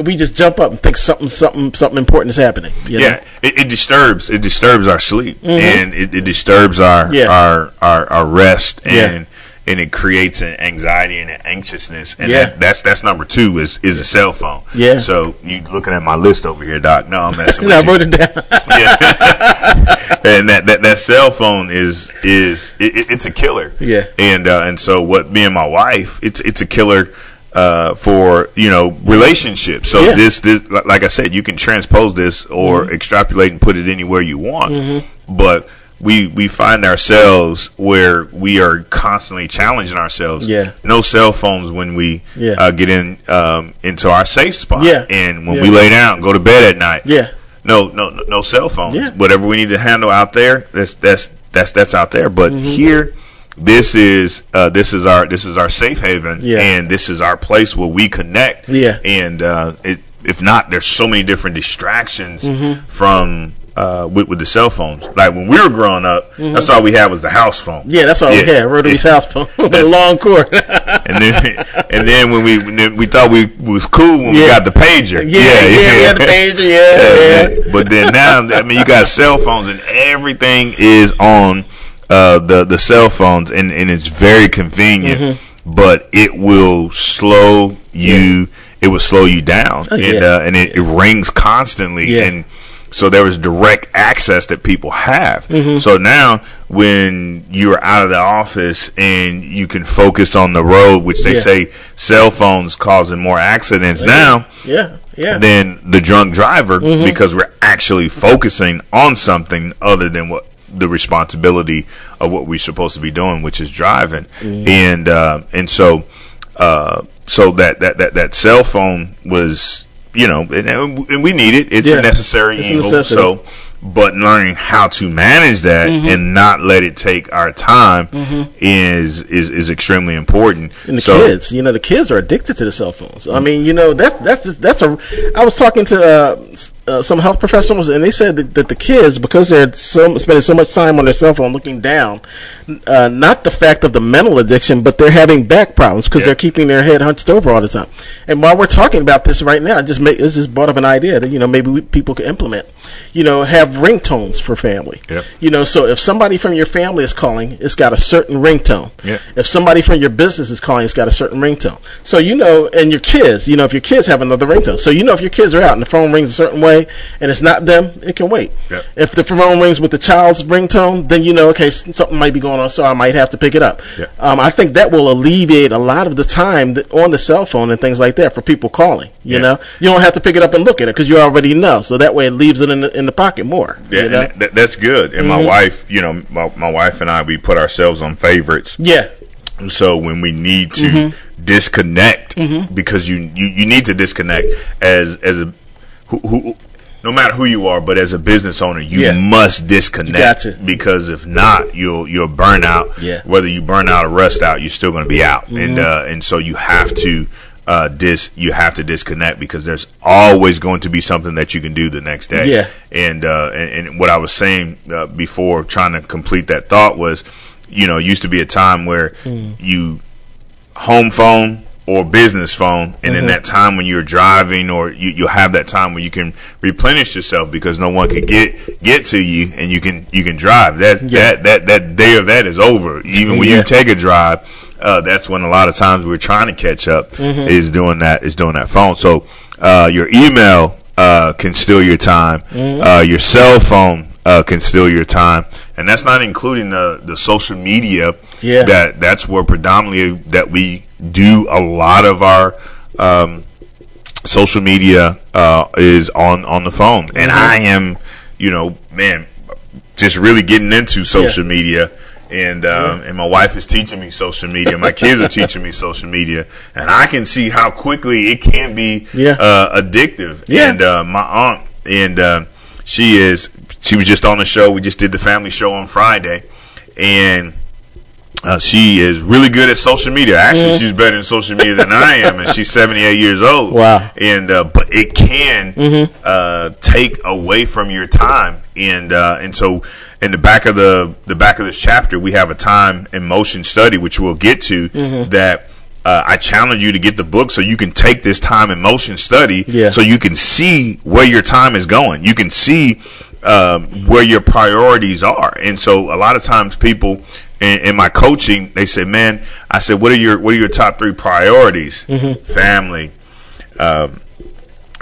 Speaker 2: we just jump up and think something something something important is happening.
Speaker 1: Yeah, it, it disturbs it disturbs our sleep and it, it disturbs our,
Speaker 2: Mm-hmm. Yeah.
Speaker 1: our our our rest and and it creates an anxiety and an anxiousness and
Speaker 2: Yeah.
Speaker 1: that, that's that's number two is is a cell phone.
Speaker 2: Yeah.
Speaker 1: So you looking at my list over here, Doc? No, I'm messing
Speaker 2: And I wrote it down.
Speaker 1: Yeah. and that, that that cell phone is is it, it- it's a killer.
Speaker 2: Yeah.
Speaker 1: And uh, and so what me and my wife, it's it's a killer uh, for you know relationships. So
Speaker 2: Yeah.
Speaker 1: this this like I said, you can transpose this or
Speaker 2: Mm-hmm.
Speaker 1: extrapolate and put it anywhere you want. But we we find ourselves where we are constantly challenging ourselves.
Speaker 2: Yeah.
Speaker 1: No cell phones when we
Speaker 2: Yeah.
Speaker 1: uh, get in um, into our safe spot.
Speaker 2: Yeah.
Speaker 1: And when
Speaker 2: Yeah.
Speaker 1: we lay down, go to bed at night.
Speaker 2: yeah.
Speaker 1: No, no, no, cell phones.
Speaker 2: Yeah.
Speaker 1: Whatever we need to handle out there, that's that's that's that's out there. But
Speaker 2: Mm-hmm.
Speaker 1: here, this is uh, this is our this is our safe haven,
Speaker 2: Yeah.
Speaker 1: and this is our place where we connect.
Speaker 2: Yeah.
Speaker 1: And uh, it, if not, there's so many different distractions
Speaker 2: Mm-hmm.
Speaker 1: from uh, with, with the cell phones. Like when we were growing up, that's all we had was the house phone.
Speaker 2: Mm-hmm. Yeah, that's all
Speaker 1: Yeah.
Speaker 2: we had. Rotary's house phone with a long cord.
Speaker 1: And then and then when we when then we thought we was cool when we got the pager.
Speaker 2: yeah, yeah, we had the pager. Yeah, yeah.
Speaker 1: But then now, I mean, you got cell phones and everything is on uh, the the cell phones, and, and it's very convenient.
Speaker 2: Mm-hmm.
Speaker 1: But it will slow you. It will slow you down, and
Speaker 2: Oh, yeah.
Speaker 1: uh, and it, it rings constantly,
Speaker 2: Yeah.
Speaker 1: and so there is direct access that people have.
Speaker 2: Mm-hmm.
Speaker 1: So now, when you're out of the office and you can focus on the road, which they
Speaker 2: Yeah.
Speaker 1: say cell phones causing more accidents now
Speaker 2: Yeah, yeah.
Speaker 1: than the drunk driver
Speaker 2: Mm-hmm.
Speaker 1: because we're actually focusing on something other than what the responsibility of what we're supposed to be doing, which is driving.
Speaker 2: Mm-hmm.
Speaker 1: And uh, and so uh, so that, that that that cell phone was you know and, and we need it. It's
Speaker 2: Yeah.
Speaker 1: a necessary
Speaker 2: It's
Speaker 1: evil.
Speaker 2: necessity.
Speaker 1: So. But learning how to manage that
Speaker 2: Mm-hmm.
Speaker 1: and not let it take our time is, is is extremely important.
Speaker 2: And the
Speaker 1: so,
Speaker 2: kids, you know, the kids are addicted to the cell phones. I mean, you know, that's that's just, that's a. I was talking to uh, uh, some health professionals, and they said that, that the kids, because they're so spending so much time on their cell phone looking down, uh, not the fact of the mental addiction, but they're having back problems because
Speaker 1: Yeah.
Speaker 2: they're keeping their head hunched over all the time. And while we're talking about this right now, I just make it's just brought up an idea that you know maybe we, people could implement. You know, have ringtones for family.
Speaker 1: Yep.
Speaker 2: You know, so if somebody from your family is calling, it's got a certain ringtone.
Speaker 1: Yeah.
Speaker 2: If somebody from your business is calling, it's got a certain ringtone. So you know, and your kids, you know, if your kids have another ringtone, so you know if your kids are out and the phone rings a certain way and it's not them, it can wait.
Speaker 1: Yep.
Speaker 2: If the phone rings with the child's ringtone, then you know, okay, something might be going on, so I might have to pick it up.
Speaker 1: Yeah.
Speaker 2: Um, I think that will alleviate a lot of the time that on the cell phone and things like that for people calling. You
Speaker 1: Yeah.
Speaker 2: know, you don't have to pick it up and look at it because you already know. So that way, it leaves it in the, in the pocket more.
Speaker 1: Yeah,
Speaker 2: you know?
Speaker 1: that, that's good. And my wife, you know, my, my wife and I, we put ourselves on favorites.
Speaker 2: yeah,
Speaker 1: So when we need to
Speaker 2: Mm-hmm.
Speaker 1: disconnect, because you, you you need to disconnect as as a who, who no matter who you are, but as a business owner, you
Speaker 2: Yeah.
Speaker 1: must disconnect
Speaker 2: You
Speaker 1: because if not, you'll you'll burn out.
Speaker 2: Yeah. Mm-hmm.
Speaker 1: Whether you burn out or rust out, you're still going to be out, and uh, and so you have to. Uh, dis you have to disconnect because there's always going to be something that you can do the next day.
Speaker 2: Yeah.
Speaker 1: And uh, and, and what I was saying uh, before, trying to complete that thought was, you know, it used to be a time where
Speaker 2: Mm.
Speaker 1: you home phone or business phone, and in that time when you're driving, or you, you'll have that time where you can replenish yourself because no one can get get to you, and you can you can drive. That
Speaker 2: Yeah.
Speaker 1: that that that day of that is over. Even when
Speaker 2: Yeah.
Speaker 1: you take a drive, uh, that's when a lot of times we're trying to catch up is doing that is doing that phone. So uh, your email uh, can steal your time. Uh, your cell phone uh, can steal your time, and that's not including the the social media.
Speaker 2: Yeah.
Speaker 1: That that's where predominantly that we do a lot of our um, social media uh, is on on the phone, and I am, you know, man, just really getting into social media. And um, and my wife is teaching me social media. My kids are teaching me social media, and I can see how quickly it can be
Speaker 2: Yeah.
Speaker 1: uh, addictive.
Speaker 2: Yeah.
Speaker 1: And uh, my aunt, and uh, she is, she was just on the show. We just did the family show on Friday, and uh, she is really good at social media. Actually, she's better in social media than I am, and she's 78 years old.
Speaker 2: Wow.
Speaker 1: And uh, but it can uh, take away from your time, and uh, and so in the back of the the back of this chapter, we have a time and motion study, which we'll get to. That uh, I challenge you to get the book so you can take this time and motion study,
Speaker 2: Yeah.
Speaker 1: so you can see where your time is going. You can see um, where your priorities are, and so a lot of times people in, in my coaching they say, "Man," I said, "What are your what are your top three priorities? Family, um,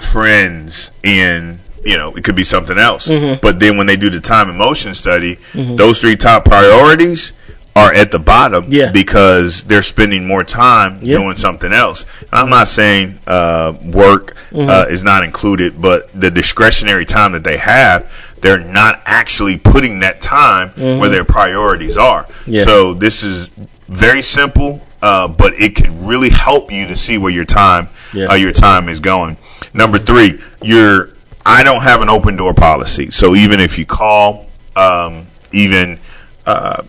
Speaker 1: friends, and you know it could be something else." But then when they do the time and motion study, those three top priorities are at the bottom
Speaker 2: Yeah.
Speaker 1: because they're spending more time
Speaker 2: Yeah.
Speaker 1: doing something else. And I'm not saying uh, work uh, is not included, but the discretionary time that they have, they're not actually putting that time where their priorities are.
Speaker 2: Yeah.
Speaker 1: So this is very simple, uh, but it can really help you to see where your time
Speaker 2: Yeah.
Speaker 1: uh, your time is going. Number three, your I don't have an open door policy. So even if you call, um, even uh,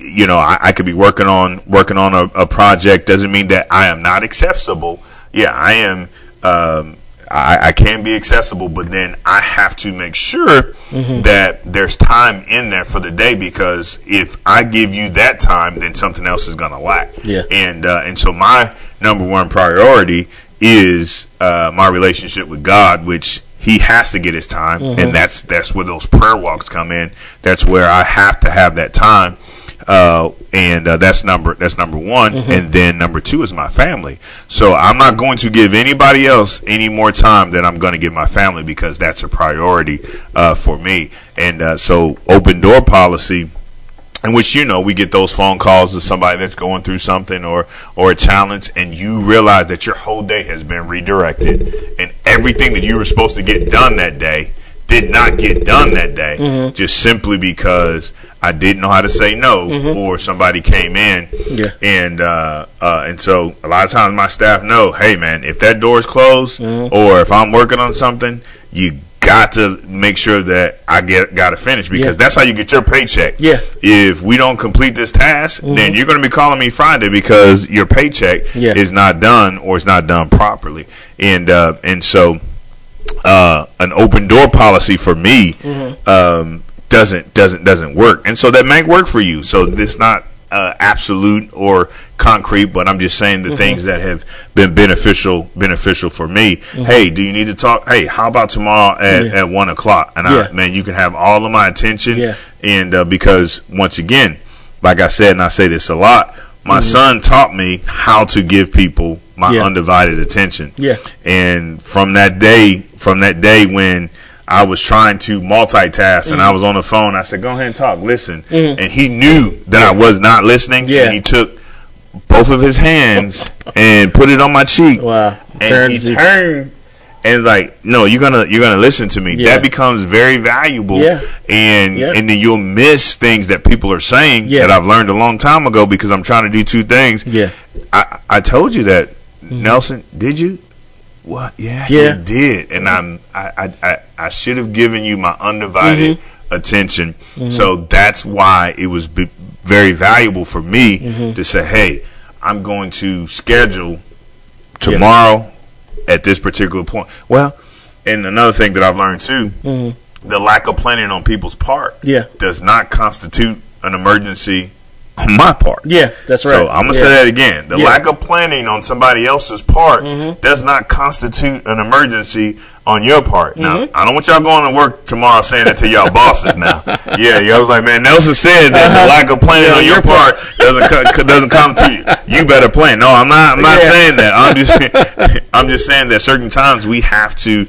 Speaker 1: you know, I, I could be working on working on a, a project. Doesn't mean that I am not accessible. Yeah, I am. Um, I, I can be accessible, but then I have to make sure that there's time in there for the day because if I give you that time, then something else is going to lack.
Speaker 2: Yeah.
Speaker 1: And uh, and so my number one priority is uh, my relationship with God, which He has to get His time, and that's that's where those prayer walks come in. That's where I have to have that time, uh, and uh, that's number that's number one, and then number two is my family. So I'm not going to give anybody else any more time than I'm going to give my family because that's a priority uh, for me. And uh, so open door policy in which you know we get those phone calls to somebody that's going through something or or a challenge and you realize that your whole day has been redirected and everything that you were supposed to get done that day did not get done that day just simply because I didn't know how to say no or somebody came in
Speaker 2: Yeah.
Speaker 1: and uh, uh, and so a lot of times my staff know hey man if that door is closed or if I'm working on something you got to make sure that I get got to finish because
Speaker 2: Yeah.
Speaker 1: that's how you get your paycheck
Speaker 2: Yeah. Mm-hmm.
Speaker 1: if we don't complete this task, then you're going to be calling me Friday because your paycheck
Speaker 2: Yeah.
Speaker 1: is not done or it's not done properly. And uh, and so, uh, an open door policy for me
Speaker 2: Mm-hmm.
Speaker 1: um, doesn't doesn't doesn't work. And so that might work for you. So it's not uh, absolute or concrete, but I'm just saying the
Speaker 2: Mm-hmm.
Speaker 1: things that have been beneficial beneficial for me. Hey, do you need to talk? Hey, how about tomorrow at,
Speaker 2: Yeah.
Speaker 1: at one o'clock? And
Speaker 2: Yeah.
Speaker 1: I, man, you can have all of my attention
Speaker 2: Yeah.
Speaker 1: and uh, because once again, like I said, and I say this a lot, my son taught me how to give people my.
Speaker 2: Yeah.
Speaker 1: undivided attention.
Speaker 2: Yeah.
Speaker 1: And from that day, from that day when I was trying to multitask and I
Speaker 2: Mm-hmm.
Speaker 1: was on the phone, I said, "Go ahead and talk, listen." And he knew that I was not listening.
Speaker 2: Yeah.
Speaker 1: And he took both of his hands and put it on my cheek.
Speaker 2: Wow.
Speaker 1: And
Speaker 2: Turned
Speaker 1: he turned and like, no, you're gonna you're gonna listen to me.
Speaker 2: Yeah.
Speaker 1: That becomes very valuable.
Speaker 2: Yeah.
Speaker 1: And
Speaker 2: Yeah.
Speaker 1: and then you'll miss things that people are saying
Speaker 2: Yeah.
Speaker 1: that I've learned a long time ago because I'm trying to do two things.
Speaker 2: Yeah.
Speaker 1: I, I told you that, Nelson. Did you? What? Yeah,
Speaker 2: Yeah.
Speaker 1: you did, and I'm I I, I, I should have given you my undivided
Speaker 2: Mm-hmm.
Speaker 1: attention. So that's why it was b- very valuable for me
Speaker 2: Mm-hmm.
Speaker 1: to say, hey, I'm going to schedule tomorrow at this particular point. Well, and another thing that I've learned too, the lack of planning on people's part,
Speaker 2: Mm-hmm. Yeah.
Speaker 1: does not constitute an emergency on my part.
Speaker 2: Yeah, that's right.
Speaker 1: So I'm gonna
Speaker 2: Yeah.
Speaker 1: say that again. The
Speaker 2: Yeah.
Speaker 1: lack of planning on somebody else's part
Speaker 2: Mm-hmm.
Speaker 1: does not constitute an emergency on your part. Now,
Speaker 2: Mm-hmm.
Speaker 1: I don't want y'all going to work tomorrow saying that to y'all bosses. Now, yeah, y'all was like, man, Nelson said that the lack of planning
Speaker 2: Uh-huh. Yeah,
Speaker 1: on your
Speaker 2: your
Speaker 1: part doesn't co- doesn't come to you. You better plan. No, I'm not. I'm not saying that. I'm just I'm just saying that certain times we have to.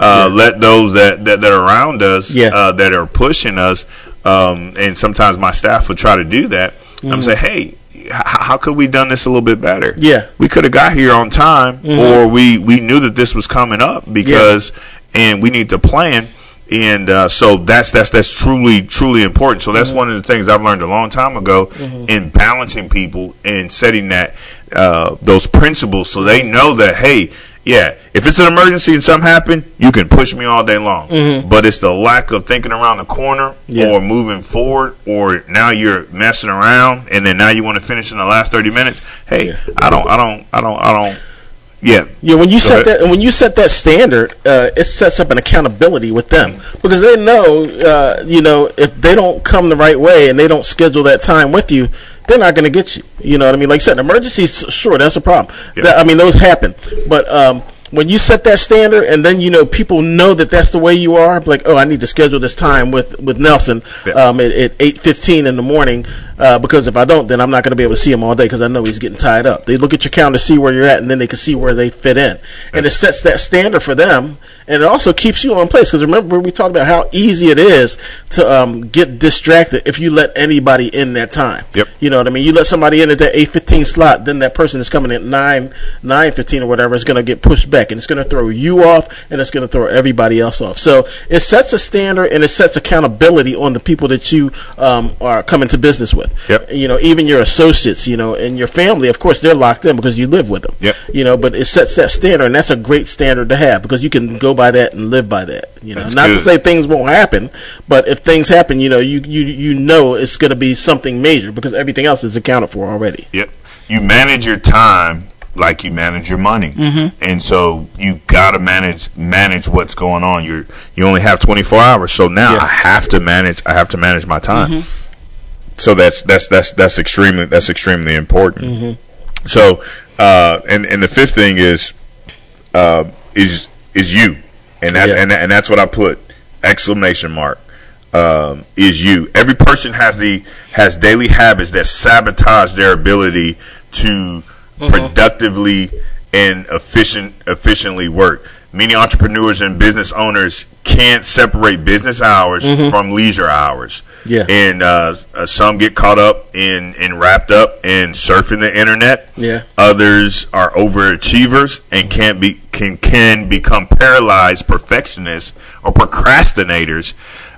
Speaker 1: Uh, Let those that, that, that are around us, uh, that are pushing us, um, and sometimes my staff would try to do that. I'm say, hey, h- how could we done this a little bit better?
Speaker 2: Mm-hmm. Yeah.
Speaker 1: we could have got here on time,
Speaker 2: Mm-hmm.
Speaker 1: or we we knew that this was coming up because, and we need to plan. And uh, so that's that's that's truly truly important. So
Speaker 2: Mm-hmm.
Speaker 1: that's one of the things I've learned a long time ago in balancing people and setting that uh, those principles so they know that hey, yeah, if it's an emergency and something happened, you can push me all day long. But it's the lack of thinking around the corner
Speaker 2: Mm-hmm. Yeah.
Speaker 1: or moving forward, or now you're messing around, and then now you want to finish in the last thirty minutes. Hey, I don't, I don't, I don't, I don't. Yeah,
Speaker 2: Yeah, when you set
Speaker 1: ahead.
Speaker 2: that when you set that standard, uh, it sets up an accountability with them because they know, uh, you know, if they don't come the right way and they don't schedule that time with you, they're not going to get you. You know what I mean? Like I said, emergencies, sure, that's a problem.
Speaker 1: Yeah.
Speaker 2: That, I mean, those happen, but um, when you set that standard and then you know people know that that's the way you are, like, oh, I need to schedule this time with with Nelson
Speaker 1: Yeah.
Speaker 2: um, at, at eight fifteen in the morning uh, because if I don't, then I'm not going to be able to see him all day because I know he's getting tied up. They look at your calendar, see where you're at, and then they can see where they fit in, and it sets that standard for them, and it also keeps you on place because remember we talked about how easy it is to um, get distracted if you let anybody in that time.
Speaker 1: Yep.
Speaker 2: You know what I mean? You let somebody in at that eight fifteen slot, then that person is coming at nine nine fifteen or whatever is going to get pushed back, and it's going to throw you off, and it's going to throw everybody else off. So it sets a standard and it sets accountability on the people that you um, are coming to business with.
Speaker 1: Yep.
Speaker 2: You know, even your associates, you know, and your family. Of course, they're locked in because you live with them.
Speaker 1: Yep.
Speaker 2: You know, but it sets that standard, and that's a great standard to have because you can go by that and live by that. You know,
Speaker 1: That's
Speaker 2: not to say things won't happen, but if things happen, you know, you you you know it's going to be something major because everything else is accounted for already.
Speaker 1: Yep. You manage your time like you manage your money, mm-hmm. and so you got to manage manage what's going on. You you only have 24 hours, so now
Speaker 2: Yeah.
Speaker 1: I have to manage. I have to manage my time. So that's that's that's that's extremely that's extremely important. So uh, and and the fifth thing is uh, is is you, and that's
Speaker 2: Yeah.
Speaker 1: and and that's what I put exclamation mark um, is you. Every person has the has daily habits that sabotage their ability to productively and efficient efficiently work. Many entrepreneurs and business owners can't separate business hours from leisure hours.
Speaker 2: Yeah.
Speaker 1: and uh, uh, some get caught up in and wrapped up in surfing the internet.
Speaker 2: Yeah.
Speaker 1: Others are overachievers and can be can can become paralyzed perfectionists or procrastinators.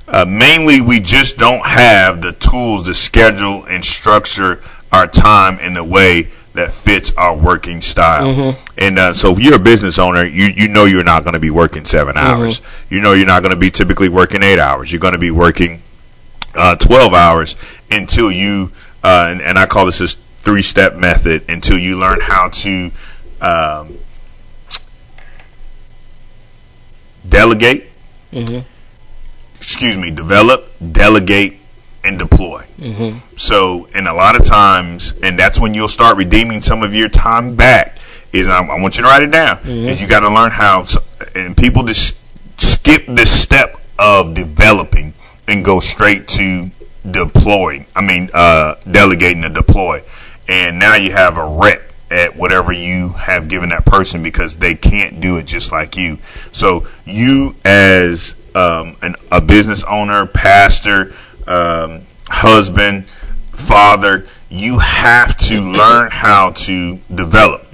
Speaker 1: Uh, mainly, we just don't have the tools to schedule and structure our time in a way that fits our working style. And uh, so, if you're a business owner, you you know you're not going to be working 7 hours. You know you're not going to be typically working eight hours. You're going to be working uh, 12 hours until you, uh, and, and I call this this three step method, until you learn how to um, delegate, excuse me, develop, delegate, and deploy. So, and a lot of times, and that's when you'll start redeeming some of your time back. Is I, I want you to write it down. Is you got to learn how, and people just skip this step of developing and go straight to deploying. I mean, uh, delegating to deploy, and now you have a rep at whatever you have given that person because they can't do it just like you. So you as um, an, a business owner, pastor, um, husband, father, you have to learn how to develop.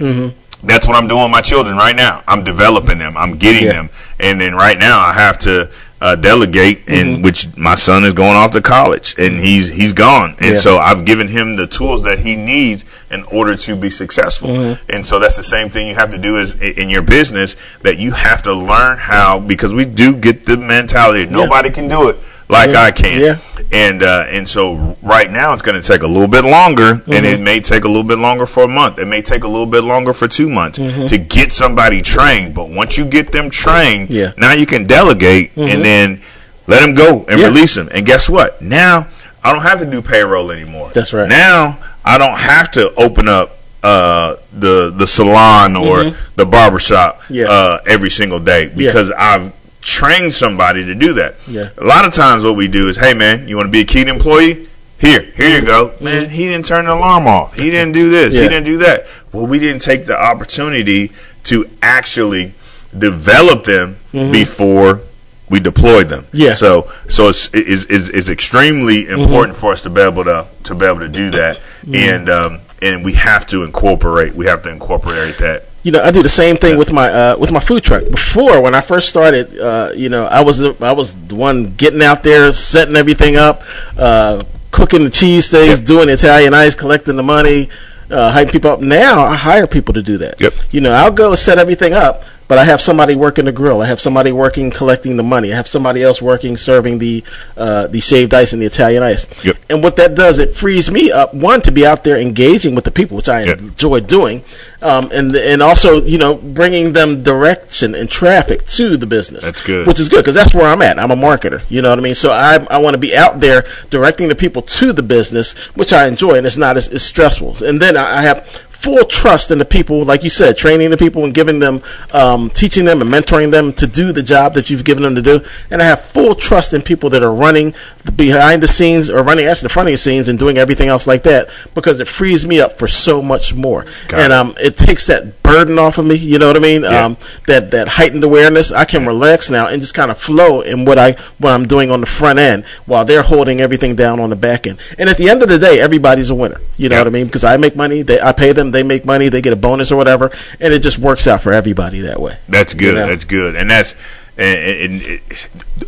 Speaker 1: That's what I'm doing with my children right now. I'm developing them. I'm getting
Speaker 2: Yeah.
Speaker 1: them, and then right now I have to uh, delegate, and which my son is going off to college, and he's he's gone, and
Speaker 2: Yeah.
Speaker 1: so I've given him the tools that he needs in order to be successful. And so that's the same thing you have to do is in your business that you have to learn how because we do get the mentality nobody can do it like
Speaker 2: Yeah.
Speaker 1: I can.
Speaker 2: Yeah.
Speaker 1: And uh, and so right now it's going to take a little bit longer, and it may take a little bit longer for a month. It may take a little bit longer for two months to get somebody trained. But once you get them trained,
Speaker 2: Yeah.
Speaker 1: now you can delegate and then let them go and
Speaker 2: Yeah.
Speaker 1: release them. And guess what? Now I don't have to do payroll anymore.
Speaker 2: That's right.
Speaker 1: Now I don't have to open up uh, the the salon or the barbershop
Speaker 2: Yeah.
Speaker 1: uh, every single day because I've trained somebody to do that.
Speaker 2: Yeah.
Speaker 1: A lot of times what we do is, hey man, you want to be a keyed employee? Here, here you go. Mm-hmm. Man, he didn't turn the alarm off. He didn't do this.
Speaker 2: Yeah.
Speaker 1: He didn't do that. Well, we didn't take the opportunity to actually develop them mm-hmm. before we deployed them.
Speaker 2: Yeah.
Speaker 1: So so it's it's, it's, it's extremely mm-hmm. important for us to be able to to be able to do that, and um, and we have to incorporate we have to incorporate that.
Speaker 2: You know, I do the same thing with my uh, with my food truck. Before, when I first started, uh, you know, I was the, I was the one getting out there, setting everything up, uh, cooking the cheese steaks,
Speaker 1: Yep.
Speaker 2: doing Italian ice, collecting the money, uh, hyping people up. Now I hire people to do that.
Speaker 1: Yep.
Speaker 2: You know, I'll go set everything up, but I have somebody working the grill. I have somebody working collecting the money. I have somebody else working serving the uh, the shaved ice and the Italian ice.
Speaker 1: Yep.
Speaker 2: And what that does, it frees me up one to be out there engaging with the people, which I
Speaker 1: Yep.
Speaker 2: enjoy doing, um, and and also you know bringing them direction and traffic to the business.
Speaker 1: That's good.
Speaker 2: Which is good because that's where I'm at. I'm a marketer. You know what I mean. So I I want to be out there directing the people to the business, which I enjoy, and it's not as, as stressful. And then I I have full trust in the people, like you said, training the people and giving them, um, teaching them and mentoring them to do the job that you've given them to do. And I have full trust in people that are running behind the scenes or running actually the front of the scenes and doing everything else like that because it frees me up for so much more.
Speaker 1: Got
Speaker 2: and
Speaker 1: it.
Speaker 2: um, it takes that burden off of me. You know what I mean?
Speaker 1: Yeah.
Speaker 2: Um, that that heightened awareness. I can relax now and just kind of flow in what I what I'm doing on the front end while they're holding everything down on the back end. And at the end of the day, everybody's a winner. You know
Speaker 1: Yeah.
Speaker 2: what I mean? Because I make money, they I pay them, they make money, they get a bonus or whatever, and it just works out for everybody that way.
Speaker 1: That's good.
Speaker 2: know?
Speaker 1: That's good, and that's and, and it,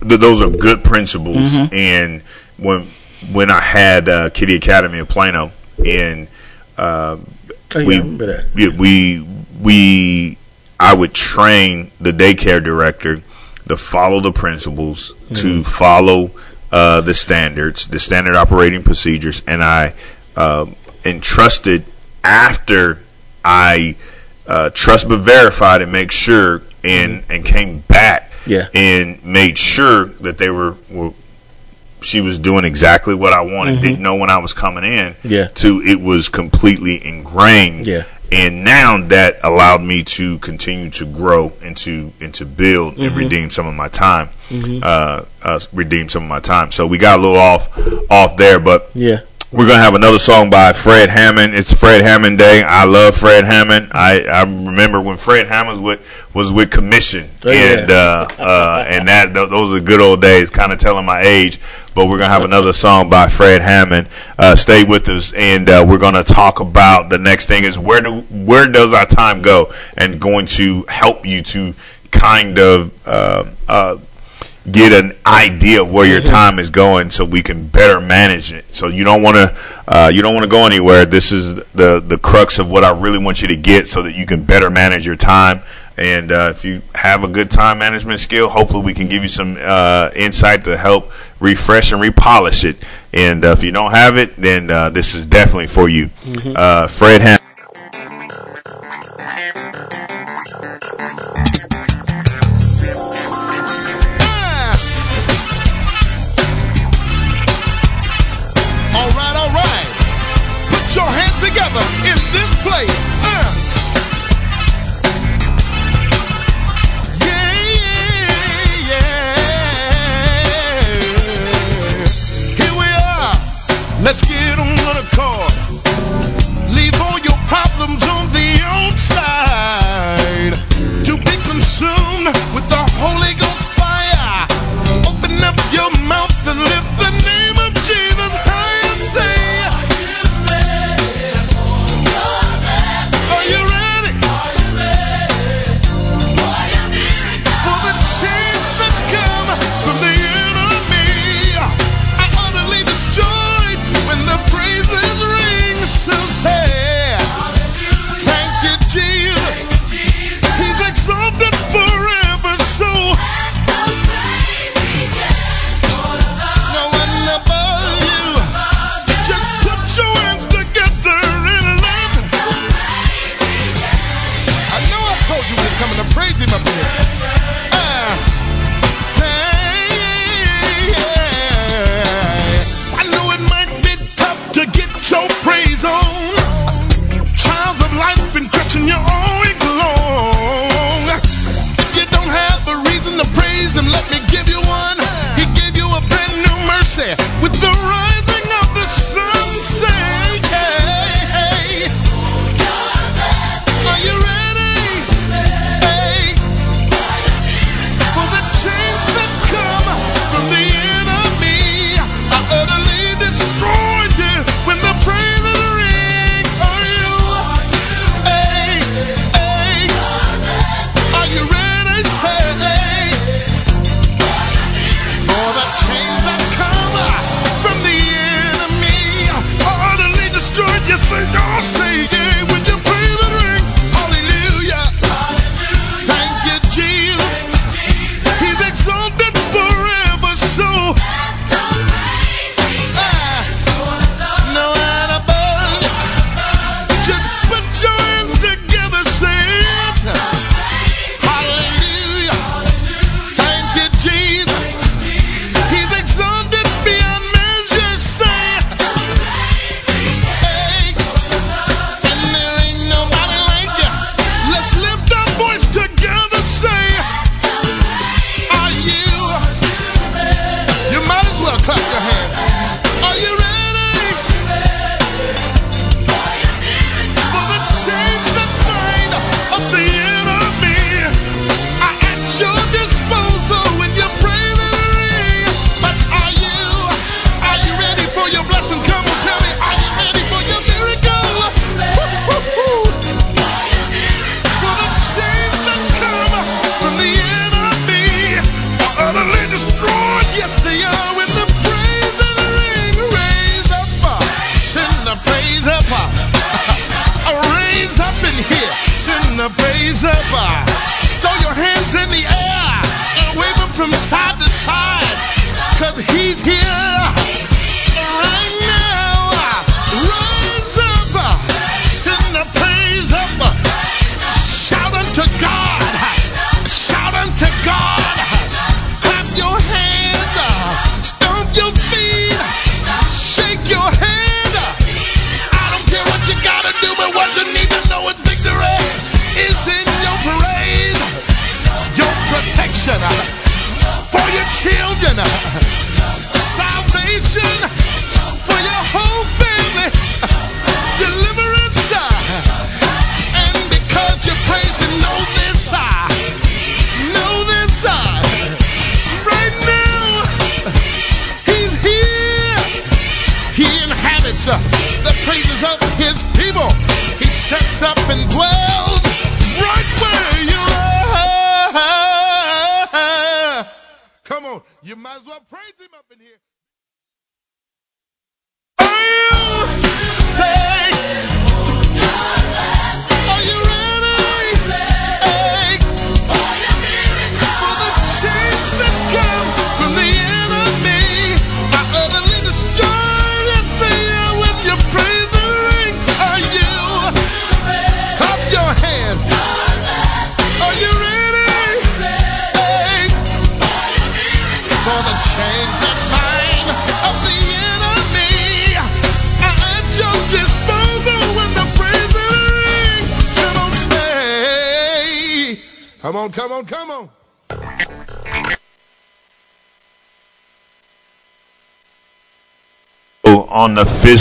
Speaker 1: th- those are good principles.
Speaker 2: Mm-hmm.
Speaker 1: And when when I had uh, Kiddie Academy in Plano, and uh,
Speaker 2: Oh,
Speaker 1: we yeah, we we I would train the daycare director to follow the principles,
Speaker 2: Mm-hmm.
Speaker 1: to follow uh, the standards, the standard operating procedures, and I uh, entrusted after I uh, trust but verified and make sure and and came back
Speaker 2: Mm-hmm. Yeah.
Speaker 1: and made sure that they were, were she was doing exactly what I wanted. Didn't know when I was coming in.
Speaker 2: Mm-hmm. Yeah.
Speaker 1: To it was completely ingrained.
Speaker 2: Yeah.
Speaker 1: And now that allowed me to continue to grow and to and to build and
Speaker 2: Mm-hmm.
Speaker 1: redeem some of my time. Uh, uh, redeem some of my time. So we got a little off off there, but
Speaker 2: Yeah.
Speaker 1: We're gonna have another song by Fred Hammond. It's Fred Hammond Day. I love Fred Hammond. I, I remember when Fred Hammond was with was with Commissioned,
Speaker 2: Oh, yeah.
Speaker 1: and uh, uh, and that th- those are good old days. Kind of telling my age, but we're gonna have another song by Fred Hammond. Uh, stay with us, and uh, we're gonna talk about the next thing is where do where does our time go, and going to help you to kind of. Get an idea of where your time is going so we can better manage it. So you don't want to uh, you don't want to go anywhere. This is the the crux of what i really want you to get so that you can better manage your time. And uh, if you have a good time management skill hopefully we can give you some uh, insight to help refresh and repolish it. And uh, if you don't have it then uh, this is definitely for you. Uh, fred Ham-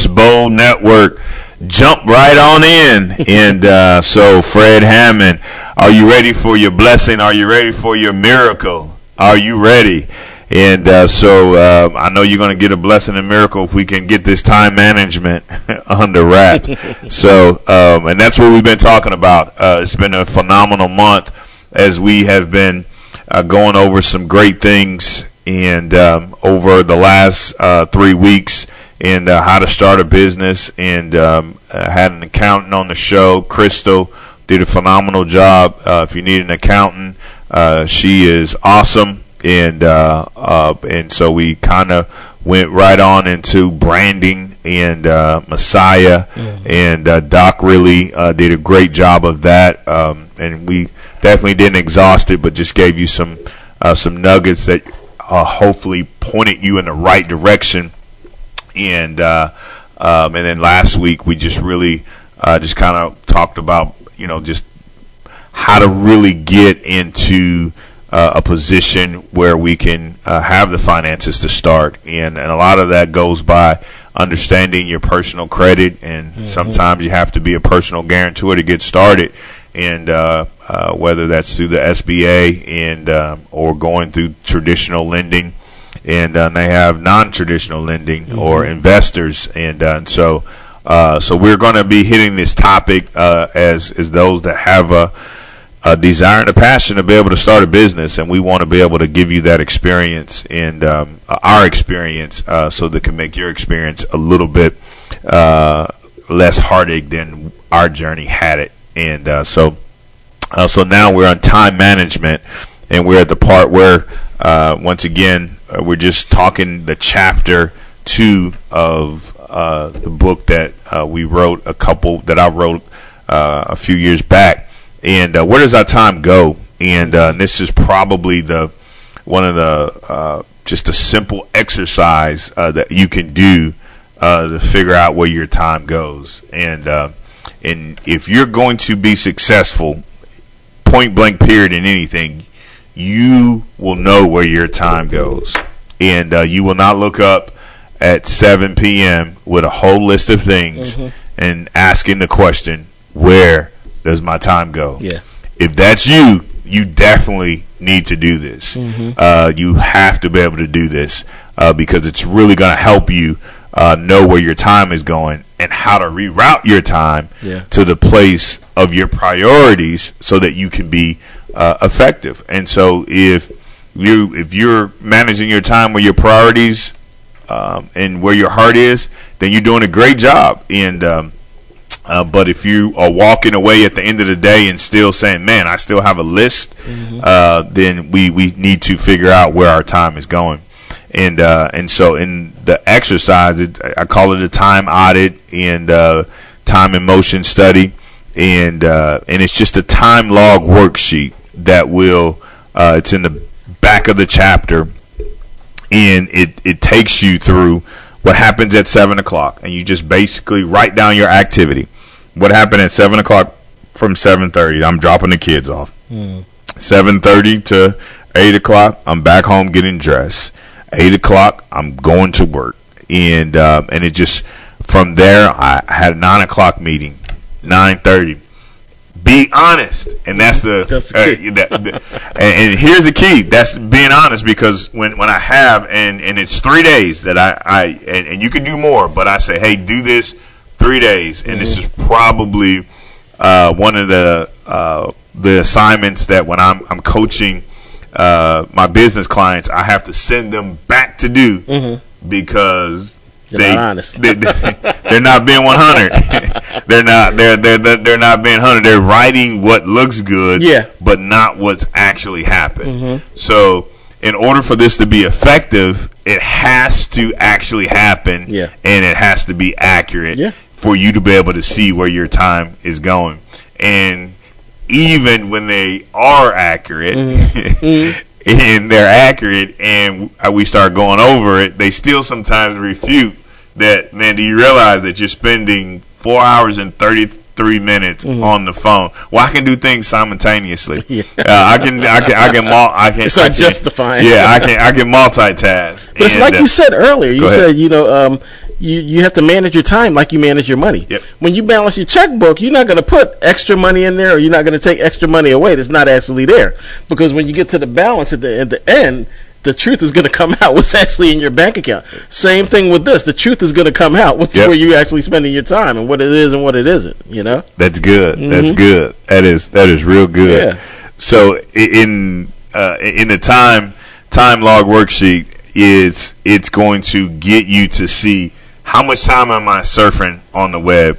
Speaker 1: Bowl Network. Jump right on in. and uh, so, Fred Hammond, are you ready for your blessing? Are you ready for your miracle? Are you ready? And uh, so uh, I know you're going to get a blessing and miracle if we can get this time management under wrap. so, um, and that's what we've been talking about. Uh, it's been a phenomenal month as we have been uh, going over some great things. And um, over the last uh, three weeks, and uh, how to start a business. And um, uh, had an accountant on the show, Crystal, did a phenomenal job. Uh, if you need an accountant, uh, she is awesome. And and so we kind of went right on into branding and uh, Messiah, mm-hmm. and uh, Doc really uh, did a great job of that. Um, and we definitely didn't exhaust it, but just gave you some some nuggets that hopefully pointed you in the right direction and uh, um, and then last week we just really uh, just kind of talked about you know just how to really get into uh, a position where we can uh, have the finances to start, and and a lot of that goes by understanding your personal credit, and sometimes you have to be a personal guarantor to get started, and uh, uh, whether that's through the SBA and um, or going through traditional lending, and uh, they have non-traditional lending or investors, and, uh, and so. Uh, so we're going to be hitting this topic uh, as as those that have a a desire and a passion to be able to start a business, and we want to be able to give you that experience and um, our experience, uh, so that can make your experience a little bit uh, less heartache than our journey had it. And uh, so, uh, so now we're on time management, and we're at the part where, uh, once again, uh, we're just talking the chapter two of uh, the book that uh, we wrote a couple that I wrote uh, a few years back. And uh, where does our time go? And uh, this is probably the one of the just a simple exercise that you can do to figure out where your time goes. And and if you're going to be successful, point blank period in anything, you will know where your time goes, and uh, you will not look up at 7 p.m. with a whole list of things and asking the question, "Where does my time go?"
Speaker 2: Yeah.
Speaker 1: If that's you, you definitely need to do this. Uh, you have to be able to do this uh, because it's really going to help you uh, know where your time is going and how to reroute your time
Speaker 2: Yeah.
Speaker 1: to the place of your priorities so that you can be uh, effective. And so if you if you're managing your time with your priorities um, and where your heart is, then you're doing a great job. And um, uh, but if you are walking away at the end of the day and still saying, "Man, I still have a list," uh, then we we need to figure out where our time is going. And uh, and so in the exercise, it, I call it a time audit and uh, time and motion study, and uh, and it's just a time log worksheet that will. Uh, it's in the back of the chapter, and it it takes you through what happens at seven o'clock, and you just basically write down your activity. What happened at seven o'clock from seven thirty? I'm dropping the kids off. Seven thirty to eight o'clock, I'm back home getting dressed. Eight o'clock, I'm going to work, and uh, and it just from there, I had a nine o'clock meeting. Nine thirty. Be honest, and that's the,
Speaker 2: That's the
Speaker 1: uh,
Speaker 2: key.
Speaker 1: that- the- and, and here's the key. That's being honest because when, when I have and, and it's three days that I, I and, and you can do more, but I say, hey, do this three days, and this is probably uh, one of the uh, the assignments that when I'm I'm coaching uh, my business clients, I have to send them back to do because
Speaker 2: You're
Speaker 1: they,
Speaker 2: not
Speaker 1: they, they're not being 100. they're not they're, they're they're they're not being 100. They're writing what looks good,
Speaker 2: Yeah.
Speaker 1: but not what's actually happened. So, in order for this to be effective, it has to actually happen,
Speaker 2: Yeah.
Speaker 1: and it has to be accurate
Speaker 2: Yeah.
Speaker 1: for you to be able to see where your time is going. And even when they are accurate, and they're accurate, and we start going over it, they still sometimes refute that. Man, do you realize that you're spending four hours and thirty three minutes on the phone? Well, I can do things simultaneously.
Speaker 2: Yeah.
Speaker 1: Uh, I can, I can, I can, mul- I can.
Speaker 2: It's
Speaker 1: I can-
Speaker 2: justifying.
Speaker 1: Yeah, I can, I can multitask.
Speaker 2: But it's
Speaker 1: And,
Speaker 2: like
Speaker 1: uh,
Speaker 2: you said earlier. You said you know um, you you have to manage your time like you manage your money.
Speaker 1: Yep.
Speaker 2: When you balance your checkbook, you're not going to put extra money in there, or you're not going to take extra money away that's not actually there. Because when you get to the balance at the at the end, the truth is going to come out what's actually in your bank account. Same thing with this. The truth is going to come out what's
Speaker 1: Yep.
Speaker 2: where you actually spending your time and what it is and what it isn't. You know.
Speaker 1: That's good. That's good. That is that is real good.
Speaker 2: Yeah.
Speaker 1: So in uh, in the time time log worksheet is it's going to get you to see how much time am I surfing on the web,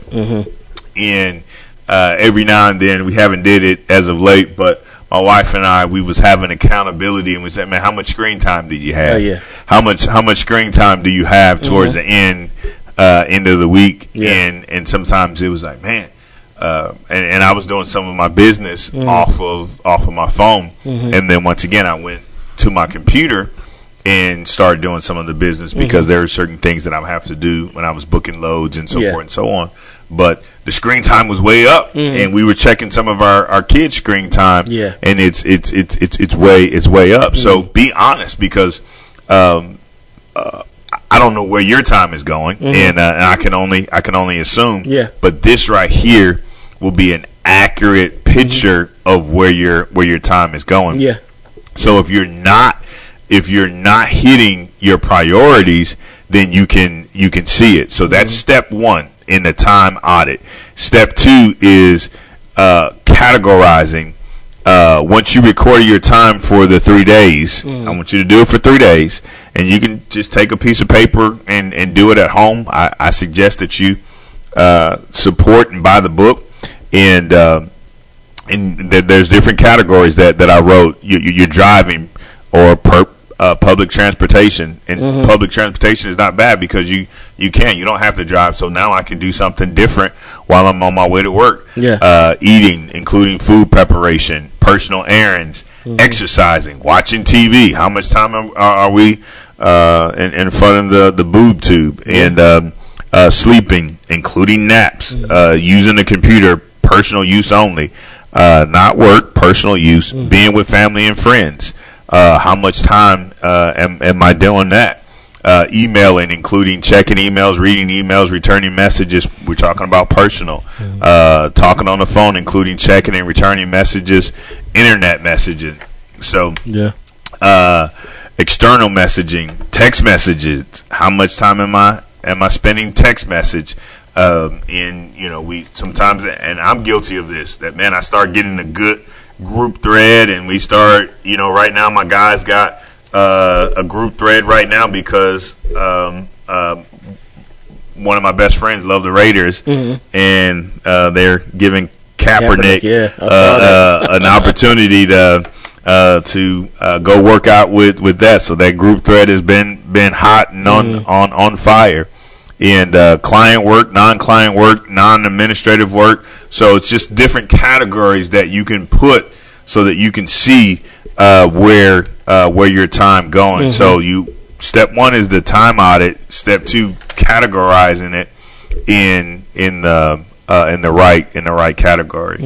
Speaker 1: and uh, every now and then we haven't did it as of late, but my wife and I we was having accountability and we said, man, how much screen time did you have?
Speaker 2: Oh, yeah.
Speaker 1: How much how much screen time do you have towards the end? uh, end of the week,
Speaker 2: Yeah.
Speaker 1: and and sometimes it was like, man. Uh, and, and I was doing some of my business
Speaker 2: Mm-hmm.
Speaker 1: off of off of my phone, and then once again I went to my computer and start doing some of the business because there are certain things that I have to do when I was booking loads and so
Speaker 2: Mm-hmm. Yeah.
Speaker 1: forth and so on. But the screen time was way up, and we were checking some of our, our kids' screen time,
Speaker 2: Mm-hmm. Yeah.
Speaker 1: and it's it's it's it's it's way it's way up. So be honest because um, uh, I don't know where your time is going, and, uh, and I can only I can only assume.
Speaker 2: Mm-hmm. Yeah.
Speaker 1: But this right here will be an accurate picture of where your where your time is going.
Speaker 2: Yeah.
Speaker 1: So if you're not if you're not hitting your priorities, then you can you can see it. So that's step one in the time audit. Step two is uh, categorizing. Uh, once you record your time for the three days, I want you to do it for three days, and you can just take a piece of paper and, and do it at home. I, I suggest that you uh, support and buy the book, and uh, and th- there's different categories that, that I wrote. You, you, you're driving or per, uh, public transportation, and
Speaker 2: Mm-hmm.
Speaker 1: public transportation is not bad because you you can you don't have to drive. So now I can do something different while I'm on my way to work.
Speaker 2: Yeah.
Speaker 1: uh, eating, including food preparation, personal errands,
Speaker 2: Mm-hmm.
Speaker 1: exercising, watching TV. How much time are, are we uh, in, in front of the the boob tube and um, uh, sleeping, including naps,
Speaker 2: Mm-hmm.
Speaker 1: uh, using the computer, personal use only, uh, not work, personal use,
Speaker 2: Mm-hmm.
Speaker 1: being with family and friends. Uh, how much time uh, am, am I doing that? Uh, emailing, including checking emails, reading emails, returning messages. We're talking about personal. Uh, talking on the phone, including checking and returning messages, internet messaging. So,
Speaker 2: Yeah.
Speaker 1: uh, external messaging, text messages. How much time am I am I spending text message? Um, and you know, we sometimes, and I'm guilty of this. That man, I start getting a good group thread, and we start. You know, right now my guys got uh, a group thread right now because um, uh, one of my best friends love the Raiders, and uh, they're giving Kaepernick,
Speaker 2: Kaepernick, yeah,
Speaker 1: uh, uh, an opportunity to uh, to uh, go work out with, with that. So that group thread has been been hot and on
Speaker 2: Mm-hmm.
Speaker 1: on, on fire. And uh, client work, non-client work, non-administrative work. So it's just different categories that you can put so that you can see uh, where uh, where your time going.
Speaker 2: Mm-hmm.
Speaker 1: So you step one is the time audit. Step two, categorizing it in in the uh, in the right in the right category.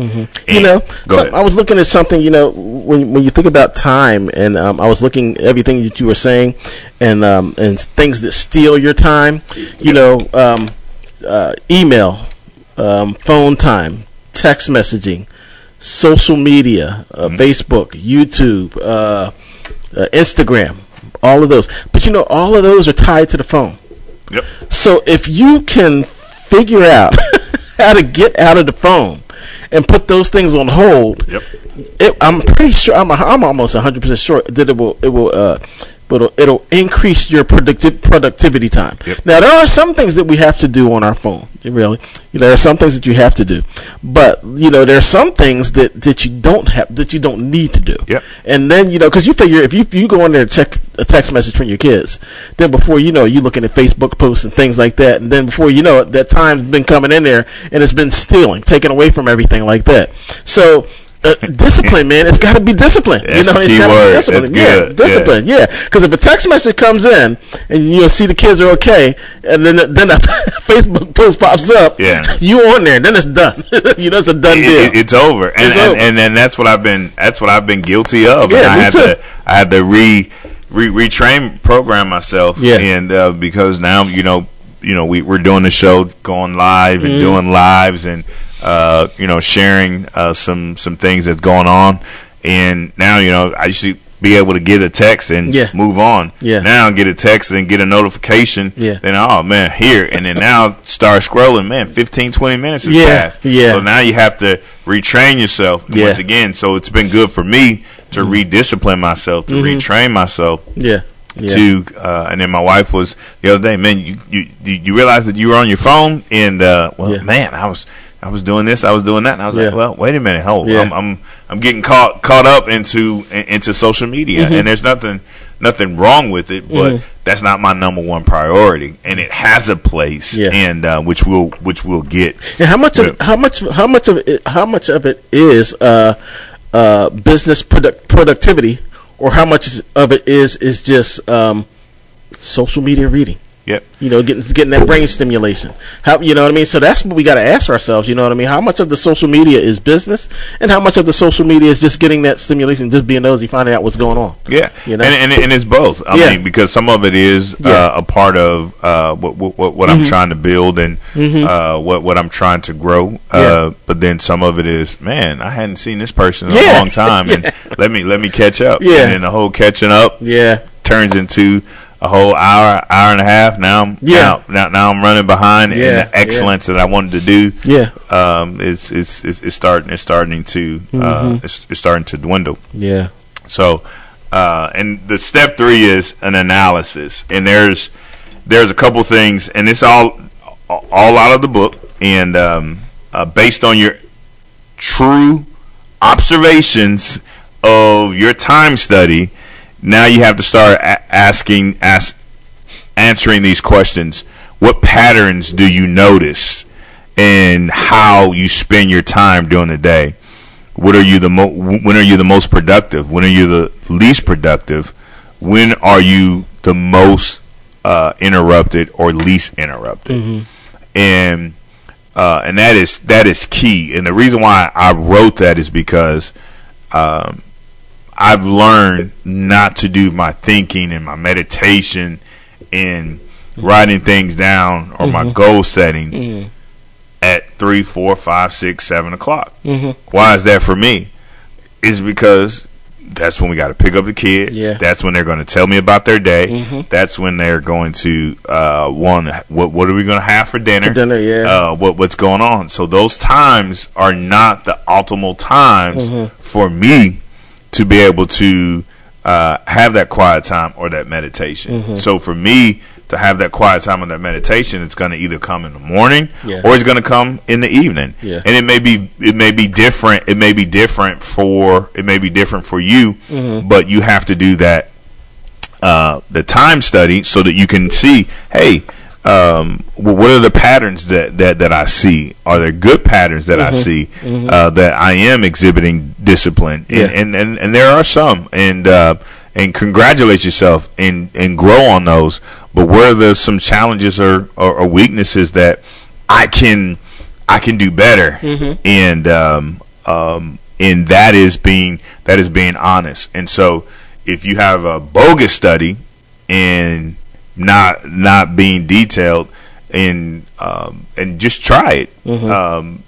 Speaker 2: you know, so. I was looking at something. You know, when when you think about time, and um, I was looking everything that you were saying, and um, and things that steal your time. You know, um, uh, email, um, phone time, text messaging, social media, uh,
Speaker 1: Mm-hmm.
Speaker 2: Facebook, YouTube, uh, uh, Instagram, all of those. But you know, all of those are tied to the phone.
Speaker 1: Yep.
Speaker 2: So if you can figure out how to get out of the phone and put those things on hold,
Speaker 1: Yep.
Speaker 2: it, I'm pretty sure I'm, I'm almost 100 percent sure that it will it will uh, it'll, it'll increase your producti- productivity time.
Speaker 1: Yep.
Speaker 2: Now there are some things that we have to do on our phone. Really, you know, there are some things that you have to do, but you know, there are some things that that you don't have that you don't need to do.
Speaker 1: Yep.
Speaker 2: And then you know, because you figure if you you go in there and check a text message from your kids, then before you know, you looking at Facebook posts and things like that, and then before you know it, that time's been coming in there and it's been stealing, taken away from everything like that. So. Uh, discipline, man. It's got to be discipline.
Speaker 1: That's
Speaker 2: you know, it's
Speaker 1: key
Speaker 2: gotta be discipline.
Speaker 1: That's
Speaker 2: yeah,
Speaker 1: good.
Speaker 2: discipline. Yeah, because if a text message comes in and you see the kids are okay, and then then a Facebook post pops up,
Speaker 1: Yeah.
Speaker 2: you on there, then it's done. you know, it's a done
Speaker 1: It-
Speaker 2: deal.
Speaker 1: it- it's over, and,
Speaker 2: It's
Speaker 1: and,
Speaker 2: over.
Speaker 1: and then that's what I've been that's what I've been guilty of.
Speaker 2: Yeah,
Speaker 1: and I
Speaker 2: me
Speaker 1: had
Speaker 2: too.
Speaker 1: to I had to re, re retrain program myself.
Speaker 2: Yeah.
Speaker 1: and uh, because now you know you know we we're doing the show, going live and doing lives, and uh, you know sharing uh, some some things that's going on, and now you know I used to be able to get a text and
Speaker 2: Yeah.
Speaker 1: move on.
Speaker 2: Yeah.
Speaker 1: Now get a text and get a notification.
Speaker 2: Yeah.
Speaker 1: Then oh man here and then now start scrolling. Man, 15, 20 minutes has
Speaker 2: Yeah.
Speaker 1: passed.
Speaker 2: Yeah.
Speaker 1: So now you have to retrain yourself
Speaker 2: Yeah. Mm-hmm.
Speaker 1: once again. So it's been good for me to rediscipline myself, to retrain myself
Speaker 2: yeah. Yeah.
Speaker 1: to. Uh, and then my wife was the other day, man. You you you you realize that you were on your phone, and uh, well,
Speaker 2: Yeah.
Speaker 1: man, I was. I was doing this, I was doing that, and I was
Speaker 2: Yeah.
Speaker 1: like, well, wait a minute, hold,
Speaker 2: Yeah.
Speaker 1: I'm, I'm I'm getting caught caught up into into social media,
Speaker 2: Mm-hmm.
Speaker 1: and there's nothing nothing wrong with it, but that's not my number one priority, and it has a place,
Speaker 2: Yeah.
Speaker 1: and uh, which we'll which we'll get.
Speaker 2: And how much of how much how much of it how much of it is uh, uh, business product productivity, or how much of it is is just um, social media reading?
Speaker 1: Yep.
Speaker 2: You know, getting getting that brain stimulation. How you know what I mean? So that's what we got to ask ourselves. You know what I mean? How much of the social media is business, and how much of the social media is just getting that stimulation, just being nosy, finding out what's going on?
Speaker 1: Yeah,
Speaker 2: You know?
Speaker 1: and, and and it's both. I
Speaker 2: Yeah.
Speaker 1: mean, because some of it is
Speaker 2: Yeah. Mm-hmm.
Speaker 1: uh, a part of uh, what what, what, what I'm trying to build and uh, what what I'm trying to grow. Uh,
Speaker 2: Yeah.
Speaker 1: But then some of it is, man, I hadn't seen this person in
Speaker 2: Yeah.
Speaker 1: a long time, and let me let me catch up.
Speaker 2: Yeah.
Speaker 1: and then the whole catching up
Speaker 2: Yeah,
Speaker 1: turns into a whole hour, hour and a half. Now, I'm
Speaker 2: Yeah.
Speaker 1: now, now, now I'm running behind,
Speaker 2: Yeah,
Speaker 1: and the excellence that I wanted to do,
Speaker 2: yeah,
Speaker 1: um, is is is, is starting is starting to uh,
Speaker 2: Mm-hmm.
Speaker 1: it's, it's starting to dwindle.
Speaker 2: yeah,
Speaker 1: So, uh, and the step three is an analysis, and there's there's a couple things, and it's all all out of the book, and um, uh, based on your true observations of your time study. Now you have to start a- asking, ask, answering these questions. What patterns do you notice, in how you spend your time during the day? What are you the mo- when are you the most productive? When are you the least productive? When are you the most uh, interrupted or least interrupted? And uh, and that is that is key. And the reason why I wrote that is because um, I've learned not to do my thinking and my meditation and writing things down or my goal setting at three, four, five, six, seven o'clock. Why is that for me? Is because that's when we got to pick up the kids.
Speaker 2: Yeah.
Speaker 1: That's when they're going to tell me about their day. That's when they're going to uh, one. What what are we going to have for dinner?
Speaker 2: For dinner, yeah.
Speaker 1: Uh, what what's going on? So those times are not the optimal times
Speaker 2: Mm-hmm.
Speaker 1: for me to be able to uh, have that quiet time or that meditation.
Speaker 2: Mm-hmm.
Speaker 1: So for me to have that quiet time or that meditation, it's going to either come in the morning
Speaker 2: Yeah.
Speaker 1: or it's going to come in the evening.
Speaker 2: Yeah.
Speaker 1: And it may be it may be different. It may be different for it may be different for you,
Speaker 2: Mm-hmm.
Speaker 1: but you have to do that uh, the time study so that you can see, hey, um, wh- what are the patterns that, that, that I see? Are there good patterns that I see uh, that I am exhibiting discipline? And,
Speaker 2: Yeah.
Speaker 1: and, and, and there are some, and uh, and congratulate yourself and and grow on those. But where are there some challenges or, or, or weaknesses that I can I can do better? And um, um, and that is being that is being honest. And so if you have a bogus study and not not being detailed and um, and just try it, um,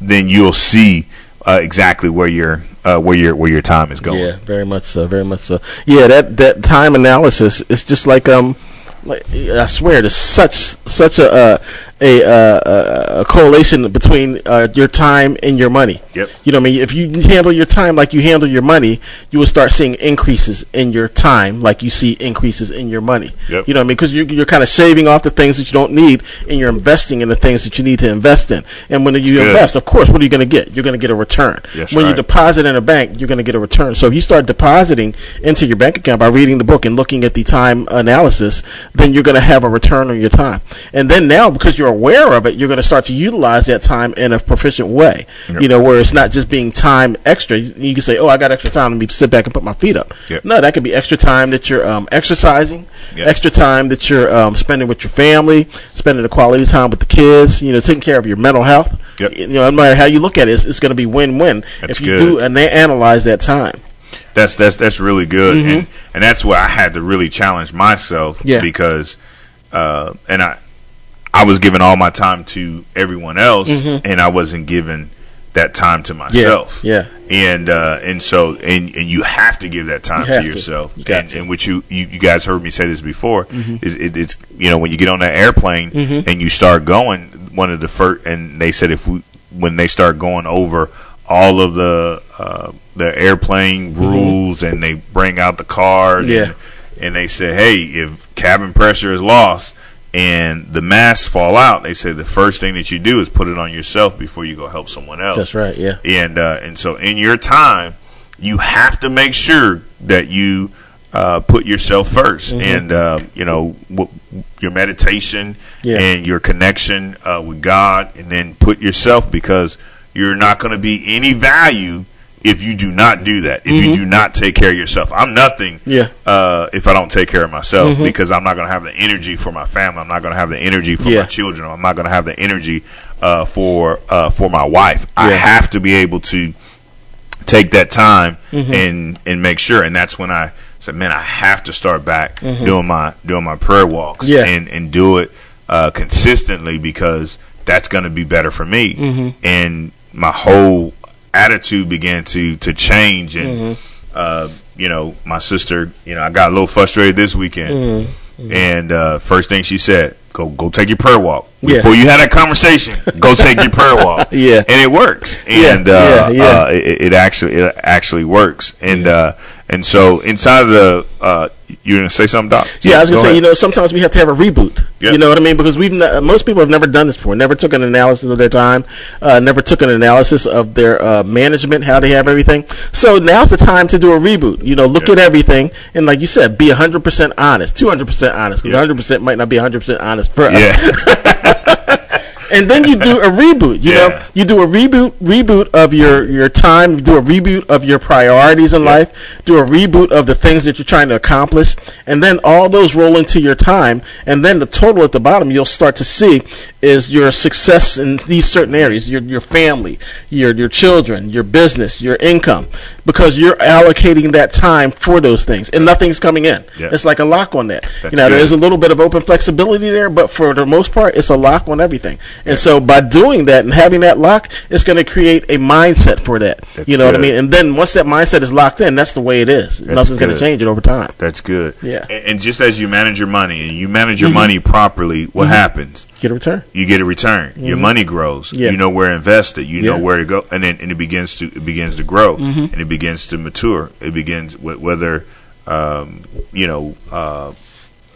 Speaker 1: then you'll see uh, exactly where your uh, where your where your time is going.
Speaker 2: Yeah, very much so. Very much so. Yeah, that that time analysis is just like um, like I swear, there's such such a uh, a, uh, a a correlation between uh, your time and your money.
Speaker 1: Yep.
Speaker 2: You know, what I mean, if you handle your time like you handle your money, you will start seeing increases in your time, like you see increases in your money.
Speaker 1: Yep.
Speaker 2: You know, what I mean, because you're, you're kind of shaving off the things that you don't need, and you're investing in the things that you need to invest in. And when you
Speaker 1: good.
Speaker 2: invest, of course, what are you going to get? You're going to get a return.
Speaker 1: That's
Speaker 2: when you deposit in a bank, you're going to get a return. So if you start depositing into your bank account by reading the book and looking at the time analysis, then you're going to have a return on your time. And then now, because you're aware of it, you're going to start to utilize that time in a proficient way. You know, where it's not just being time extra. You can say, "Oh, I got extra time. Let me sit back and put my feet up."
Speaker 1: Yep.
Speaker 2: No, that could be extra time that you're um, exercising,
Speaker 1: Yep.
Speaker 2: extra time that you're um, spending with your family, spending the quality time with the kids. You know, taking care of your mental health.
Speaker 1: Yep.
Speaker 2: You know, no matter how you look at it, it's, it's going to be win-win
Speaker 1: That's
Speaker 2: if you
Speaker 1: good.
Speaker 2: do and they analyze that time.
Speaker 1: That's that's that's really good, and and that's where I had to really challenge myself.
Speaker 2: Mm-hmm. Yeah.
Speaker 1: Because, uh, and I, I was giving all my time to everyone else, and I wasn't giving that time to myself.
Speaker 2: Mm-hmm. Yeah.
Speaker 1: And uh, and so and and you have to give that time to
Speaker 2: have to.
Speaker 1: yourself.
Speaker 2: You
Speaker 1: and,
Speaker 2: to. Mm-hmm.
Speaker 1: and which you, you you guys heard me say this before. Is it, it's you know when you get on that airplane
Speaker 2: Mm-hmm.
Speaker 1: and you start going, one of the first and they said if we when they start going over all of the uh, the airplane rules and they bring out the card
Speaker 2: Mm-hmm. Yeah.
Speaker 1: and, and they say hey if cabin pressure is lost and the masks fall out, they say the first thing that you do is put it on yourself before you go help someone else.
Speaker 2: That's right. Yeah.
Speaker 1: And uh, and so in your time, you have to make sure that you uh, put yourself 1st
Speaker 2: Mm-hmm.
Speaker 1: and uh, you know w- your meditation
Speaker 2: Yeah.
Speaker 1: and your connection uh, with God, and then put yourself because you're not going to be any value if you do not do that. If you do not take care of yourself, I'm nothing.
Speaker 2: Mm-hmm. Yeah. Mm-hmm.
Speaker 1: Uh, if I don't take care of myself, because I'm not going to have the energy for my family. I'm not going to have the energy for
Speaker 2: Yeah.
Speaker 1: my children. I'm not going to have the energy uh, for uh, for my wife. I have to be able to take that time
Speaker 2: Mm-hmm.
Speaker 1: and and make sure. And that's when I said, man, I have to start back doing my doing my prayer walks
Speaker 2: Mm-hmm. Yeah.
Speaker 1: and and do it uh, consistently because that's going to be better for me.
Speaker 2: Mm-hmm.
Speaker 1: And my whole attitude began to to change and.
Speaker 2: Mm-hmm.
Speaker 1: Uh, you know, my sister. You know, I got a little frustrated this weekend,
Speaker 2: Mm-hmm.
Speaker 1: and uh, first thing she said, "Go, go take your prayer walk."
Speaker 2: Yeah.
Speaker 1: Before you had that conversation, go take your prayer walk.
Speaker 2: Yeah.
Speaker 1: and it works.
Speaker 2: Yeah,
Speaker 1: And uh,
Speaker 2: yeah, yeah.
Speaker 1: Uh, it, it actually it actually works. And uh, and so inside of the, uh, you gonna say something, Doc?
Speaker 2: Yeah, I was gonna
Speaker 1: go
Speaker 2: say,
Speaker 1: ahead.
Speaker 2: you know, sometimes we have to have a reboot.
Speaker 1: Yeah.
Speaker 2: You know what I mean? Because we've ne- most people have never done this before. Never took an analysis of their time. Uh, never took an analysis of their uh, management, how they have everything. So now's the time to do a reboot. You know, look
Speaker 1: Yeah.
Speaker 2: at everything and, like you said, be hundred percent honest, two hundred percent honest, because
Speaker 1: Yeah.
Speaker 2: hundred percent might not be hundred percent honest for us.
Speaker 1: yeah,
Speaker 2: and then you do a reboot. You
Speaker 1: Yeah.
Speaker 2: know, you do a reboot reboot of your your time. Do a reboot of your priorities in
Speaker 1: Yeah.
Speaker 2: life. Do a reboot of the things that you're trying to accomplish, and then all those roll into your time. And then the total at the bottom you'll start to see is your success in these certain areas. Your your family, your your children, your business, your income, because you're allocating that time for those things, and nothing's coming in.
Speaker 1: Yeah.
Speaker 2: It's like a lock on that.
Speaker 1: That's
Speaker 2: you know,
Speaker 1: good.
Speaker 2: there's a little bit of open flexibility there, but for the most part, it's a lock on everything. And so by doing that and having that lock, it's going to create a mindset for that.
Speaker 1: That's
Speaker 2: you know what I mean? And then once that mindset is locked in, that's the way it is. Nothing's going to change it over time.
Speaker 1: that's good.
Speaker 2: Yeah. Mm-hmm.
Speaker 1: and, and just as you manage your money and you manage your money properly, what happens?
Speaker 2: Get a return.
Speaker 1: you get a return. Your money grows.
Speaker 2: Mm-hmm. Yeah.
Speaker 1: You know where to invest it. You know where to go, and then and it begins to it begins to grow, and it begins to mature. It begins whether um, you know. Uh,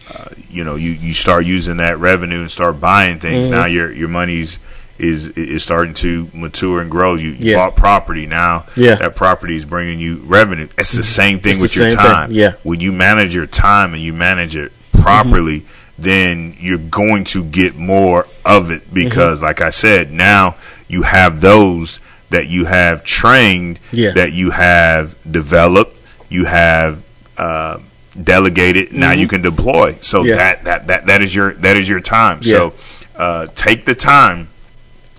Speaker 1: uh, you know, you, you start using that revenue and start buying things.
Speaker 2: Mm-hmm.
Speaker 1: Now your your money's is is starting to mature and grow. You,
Speaker 2: Yeah.
Speaker 1: bought property now.
Speaker 2: Yeah.
Speaker 1: that property is bringing you revenue. It's the same thing
Speaker 2: It's
Speaker 1: with your
Speaker 2: same thing.
Speaker 1: time.
Speaker 2: Yeah.
Speaker 1: when you manage your time and you manage it properly, then you're going to get more of it because, like I said, now you have those that you have trained,
Speaker 2: Yeah.
Speaker 1: that you have developed, you have uh, delegated. Now you can deploy. So
Speaker 2: Yeah.
Speaker 1: that, that that that is your that is your time.
Speaker 2: Yeah.
Speaker 1: So uh, take the time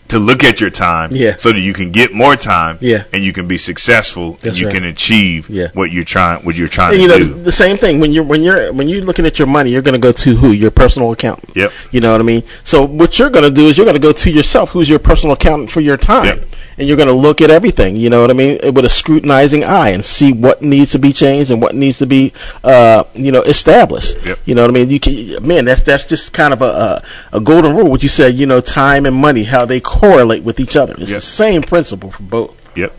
Speaker 1: to look at your time
Speaker 2: Yeah.
Speaker 1: so that you can get more time
Speaker 2: Yeah.
Speaker 1: and you can be successful and you
Speaker 2: right.
Speaker 1: can achieve
Speaker 2: Yeah.
Speaker 1: what you're trying what you're trying
Speaker 2: And you
Speaker 1: to
Speaker 2: it's
Speaker 1: do.
Speaker 2: the same thing when you're when you're when you're looking at your money, you're going to go to who your personal accountant.
Speaker 1: Yep.
Speaker 2: You know what I mean? So what you're going to do is you're going to go to yourself, who's your personal accountant for your time,
Speaker 1: Yep.
Speaker 2: and you're going to look at everything. You know what I mean? With a scrutinizing eye and see what needs to be changed and what needs to be, uh, you know, established.
Speaker 1: Yep.
Speaker 2: You know what I mean? You can, man, that's that's just kind of a a, a golden rule. What you said, you know, time and money, how they correlate with each other. It's
Speaker 1: Yep.
Speaker 2: the same principle for both.
Speaker 1: Yep.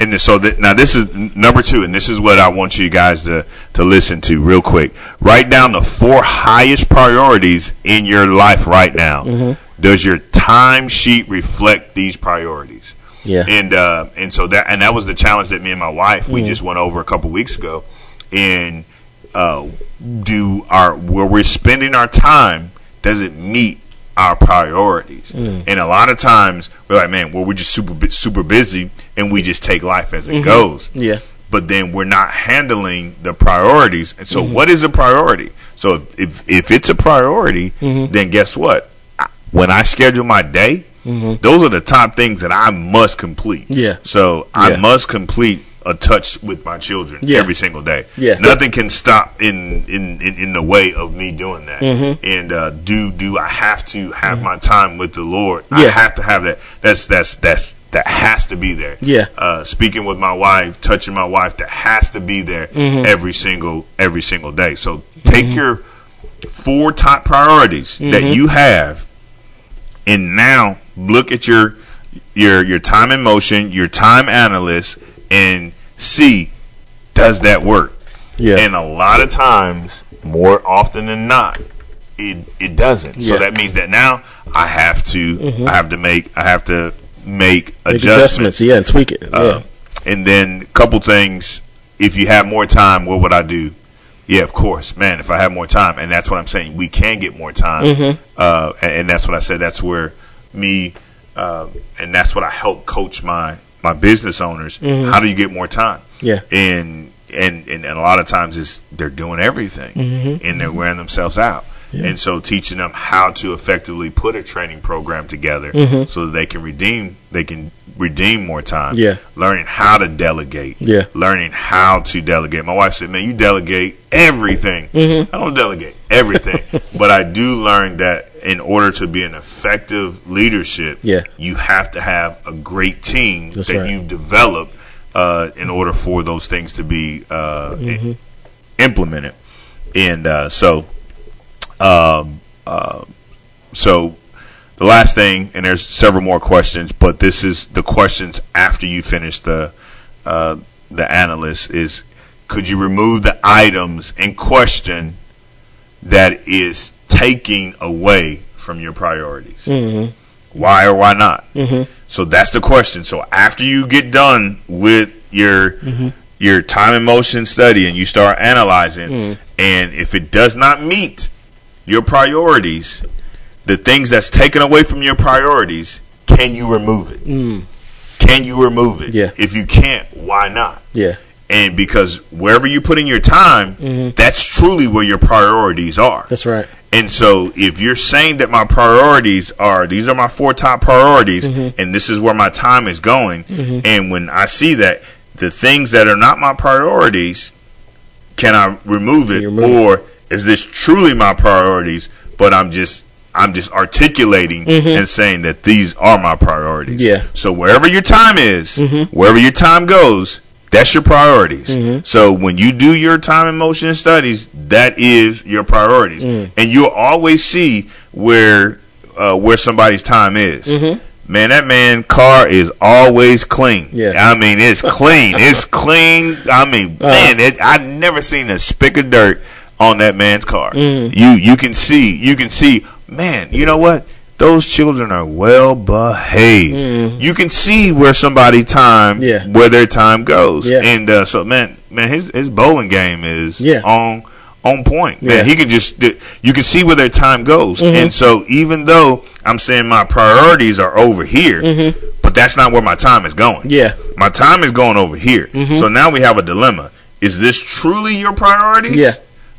Speaker 1: And so th- now this is n- number two, and this is what I want you guys to to listen to real quick. Write down the four highest priorities in your life right now.
Speaker 2: Mm-hmm.
Speaker 1: Does your time sheet reflect these priorities?
Speaker 2: Yeah.
Speaker 1: And uh, and so that and that was the challenge that me and my wife
Speaker 2: Mm-hmm.
Speaker 1: we just went over a couple weeks ago. And uh, do our where we're spending our time does it meet our priorities?
Speaker 2: Mm.
Speaker 1: And a lot of times we're like, man, well, we're just super super busy, and we just take life as it goes.
Speaker 2: Mm-hmm. Yeah.
Speaker 1: But then we're not handling the priorities. And so,
Speaker 2: Mm-hmm.
Speaker 1: what is a priority? So, if if, if it's a priority,
Speaker 2: Mm-hmm.
Speaker 1: then guess what? I- When I schedule my day, those are the top things that I must complete.
Speaker 2: Mm-hmm. Yeah.
Speaker 1: So I
Speaker 2: Yeah.
Speaker 1: must complete a touch with my children
Speaker 2: Yeah.
Speaker 1: every single day.
Speaker 2: Yeah.
Speaker 1: Nothing can stop in in, in, in the way of me doing that.
Speaker 2: Mm-hmm.
Speaker 1: And uh, do do I have to have my time with the Lord?
Speaker 2: Yeah.
Speaker 1: I have to have that. That's that's that's that has to be there.
Speaker 2: Yeah.
Speaker 1: Uh, speaking with my wife, touching my wife, that has to be there
Speaker 2: Mm-hmm.
Speaker 1: every single every single day. So take your four top priorities that
Speaker 2: Mm-hmm.
Speaker 1: you have and now look at your your your time in motion, your time analyst, and see does that work.
Speaker 2: Yeah.
Speaker 1: And a lot of times, more often than not, it it doesn't. So that means that now I have to I have to make I have to make,
Speaker 2: Mm-hmm. Make
Speaker 1: adjustments.
Speaker 2: yeah, and tweak it. Yeah.
Speaker 1: Uh, and then a couple things. If you have more time, what would I do? Yeah, of course, man. If I have more time, and that's what I'm saying, we can get more time,
Speaker 2: Mm-hmm.
Speaker 1: uh, and, and that's what I said. That's where me, uh, and that's what I help coach my my business owners. How do you get more time?
Speaker 2: Mm-hmm. Yeah.
Speaker 1: and and and, and a lot of times is they're doing everything
Speaker 2: Mm-hmm.
Speaker 1: and they're wearing themselves out. And so teaching them how to effectively put a training program together so that they can redeem they can redeem more time.
Speaker 2: Mm-hmm. Yeah.
Speaker 1: Learning how to delegate.
Speaker 2: Yeah.
Speaker 1: Learning how to delegate. My wife said, Man, you delegate everything.
Speaker 2: Mm-hmm.
Speaker 1: I don't delegate everything. but I do learn that in order to be an effective leadership,
Speaker 2: Yeah.
Speaker 1: you have to have a great team
Speaker 2: That's
Speaker 1: that
Speaker 2: right.
Speaker 1: you've developed uh, in order for those things to be uh,
Speaker 2: Mm-hmm.
Speaker 1: implemented. And uh, so, um, uh, so the last thing, and there's several more questions, but this is the questions after you finish the uh, the analyst is could you remove the items in question that is taking away from your priorities? Why or why not? So that's the question. So after you get done with your your time and motion study and you start analyzing, and if it does not meet your priorities, the things that's taken away from your priorities, can you remove it? Mm. Can you remove it?
Speaker 2: Yeah.
Speaker 1: If you can't, why not?
Speaker 2: yeah.
Speaker 1: And because wherever you put in your time, mm-hmm. that's truly where your priorities are.
Speaker 2: That's right.
Speaker 1: And so, if you're saying that my priorities are these are my four top priorities,
Speaker 2: Mm-hmm.
Speaker 1: and this is where my time is going, mm-hmm. and when I see that the things that are not my priorities, can I remove it,
Speaker 2: remove it?
Speaker 1: Is this truly my priorities? But I'm just I'm just articulating and saying that these are my priorities.
Speaker 2: Mm-hmm. Yeah. Mm-hmm.
Speaker 1: So wherever your time is, wherever your time goes, that's your priorities.
Speaker 2: Mm-hmm.
Speaker 1: So when you do your time and motion studies, that is your priorities,
Speaker 2: Mm.
Speaker 1: and you'll always see where uh, where somebody's time is. Man, that man car is always clean.
Speaker 2: Mm-hmm. Yeah.
Speaker 1: I mean it's clean. it's clean. I mean,
Speaker 2: Uh.
Speaker 1: man, it, I've never seen a speck of dirt on that man's car.
Speaker 2: Mm.
Speaker 1: You you can see you can see, man. You know what? Those children are well behaved. You can see where somebody time
Speaker 2: Mm. Yeah.
Speaker 1: where their time goes.
Speaker 2: Yeah.
Speaker 1: And uh, so man, man, his his bowling game is
Speaker 2: Yeah.
Speaker 1: on on point.
Speaker 2: Yeah. Mm-hmm.
Speaker 1: Man, he can just you can see where their time goes. And so even though I'm saying my priorities are over here, but that's not where my time is going.
Speaker 2: Mm-hmm. Yeah. Mm-hmm.
Speaker 1: My time is going over here. So now we have a dilemma. Is this truly your priorities?
Speaker 2: Yeah.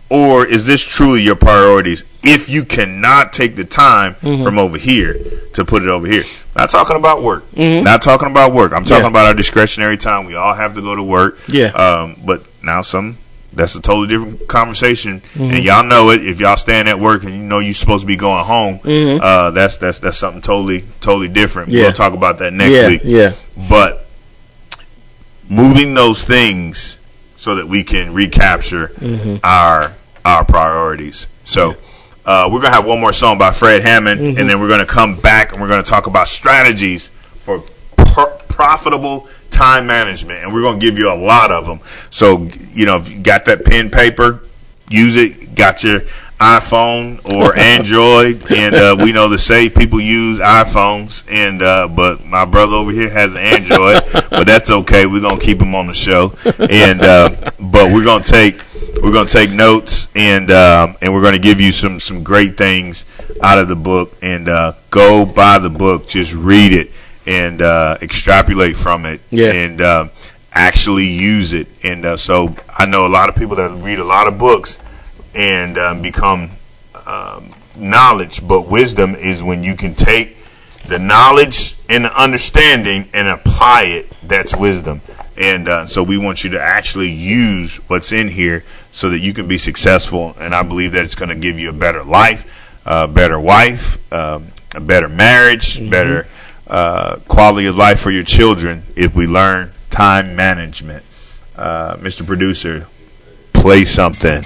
Speaker 1: Or is this truly your priorities if you cannot take the time
Speaker 2: Mm-hmm.
Speaker 1: from over here to put it over here? Not talking about work. Not talking about work. I'm talking
Speaker 2: Mm-hmm. Yeah.
Speaker 1: about our discretionary time. We all have to go to work.
Speaker 2: Yeah.
Speaker 1: Um, but now some that's a totally different conversation,
Speaker 2: Mm-hmm.
Speaker 1: and y'all know it. If y'all stand at work and you know you're supposed to be going home, uh, that's that's that's something totally totally different.
Speaker 2: Mm-hmm. Yeah.
Speaker 1: We'll talk about that next
Speaker 2: yeah.
Speaker 1: week
Speaker 2: Yeah.
Speaker 1: but moving those things so that we can recapture
Speaker 2: Mm-hmm.
Speaker 1: our our priorities. So uh, we're gonna have one more song by Fred Hammond,
Speaker 2: Mm-hmm.
Speaker 1: and then we're gonna come back and we're gonna talk about strategies for per- profitable time management, and we're gonna give you a lot of them. So you know, if you got that pen paper, use it. Got your iPhone or Android, and uh, we know the say people use iPhones, and uh, but my brother over here has an Android, but that's okay. We're gonna keep him on the show, and uh, but we're gonna take we're gonna take notes, and um, and we're gonna give you some some great things out of the book, and uh, go buy the book, just read it, and uh, extrapolate from it,
Speaker 2: Yeah.
Speaker 1: and uh, actually use it, and uh, so I know a lot of people that read a lot of books and um, become um, knowledge. But wisdom is when you can take the knowledge and the understanding and apply it. That's wisdom. And uh, so we want you to actually use what's in here so that you can be successful. And I believe that it's going to give you a better life, a better wife, um, a better marriage, better uh, quality of life for your children if we learn time management. Uh, Mr. Producer, play something.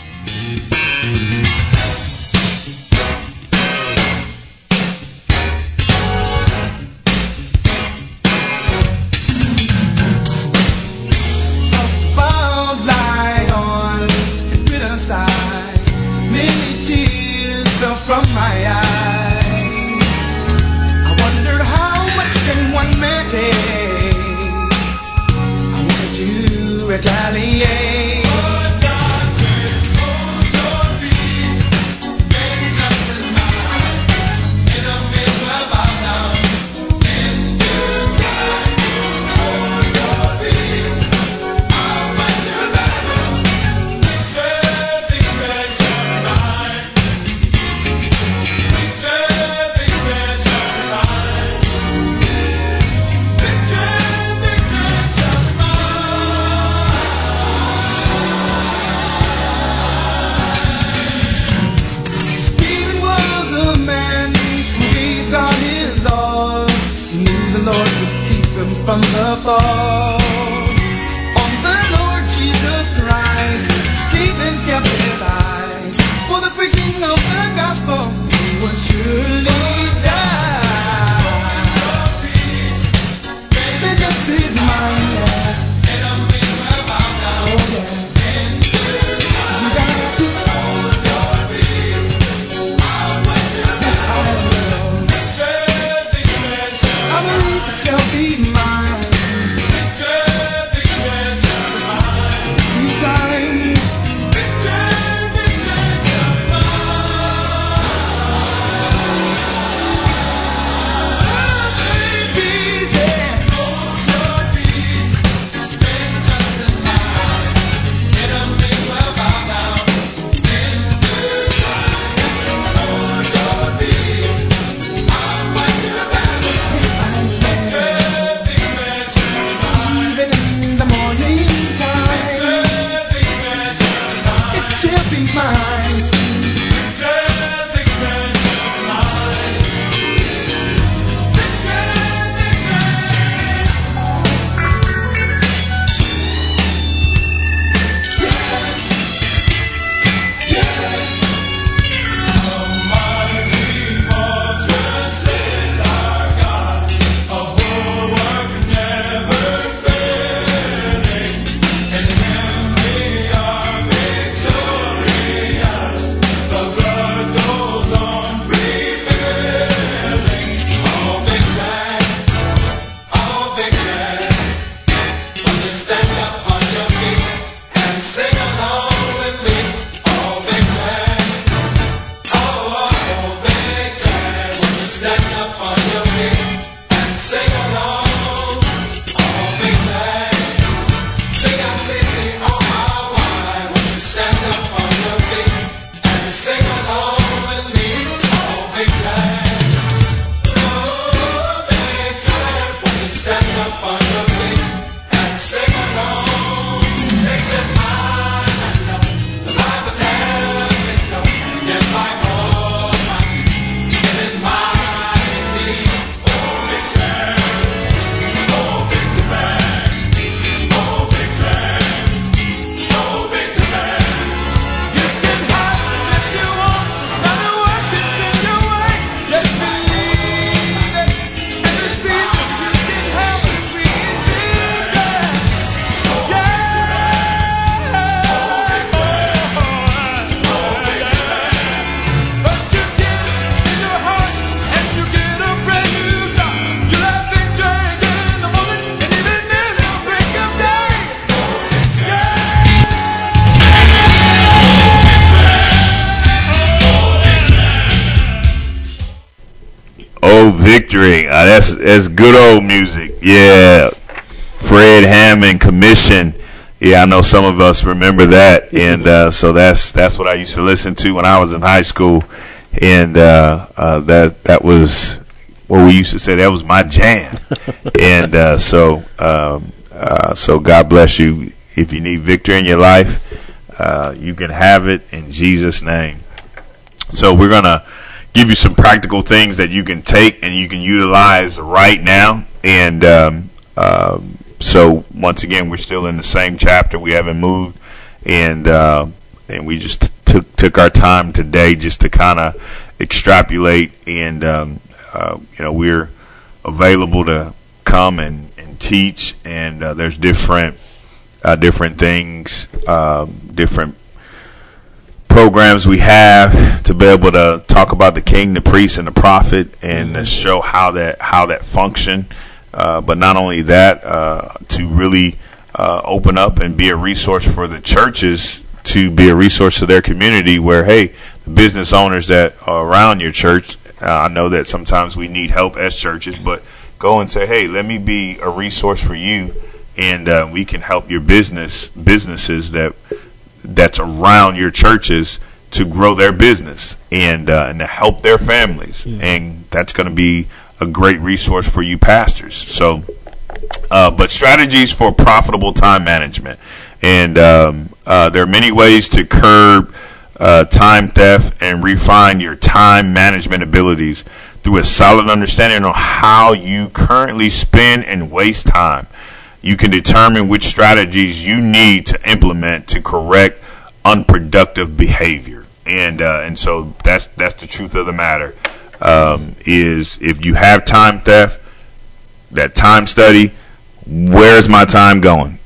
Speaker 1: That's good old music. Yeah, Fred Hammond Commissioned. Yeah, I know some of us remember that, and uh, so that's that's what I used to listen to when I was in high school, and uh, uh, that that was what we used to say. That was my jam, and uh, so um, uh, so God bless you. If you need victory in your life, uh, you can have it in Jesus' name. So we're gonna give you some practical things that you can take and you can utilize right now. And um, um, so once again, we're still in the same chapter. We haven't moved, and uh, and we just took took our time today just to kind of extrapolate. And um, uh, you know, we're available to come and, and teach. And uh, there's different uh, different things, um, different programs we have to be able to talk about the king, the priest, and the prophet, and to show how that how that function. Uh, but not only that, uh, to really uh, open up and be a resource for the churches to be a resource to their community where hey the business owners that are around your church uh, i know that sometimes we need help as churches but go and say hey let me be a resource for you and uh, we can help your business businesses that that's around your churches to grow their business and uh, and to help their families and that's going to be a great resource for you pastors so uh, but strategies for profitable time management. And um, uh, there are many ways to curb uh, time theft and refine your time management abilities through a solid understanding of how you currently spend and waste time. You can determine which strategies you need to implement to correct unproductive behavior. And uh, and so that's that's the truth of the matter. Um, is if you have time theft, that time study. Where's my time going?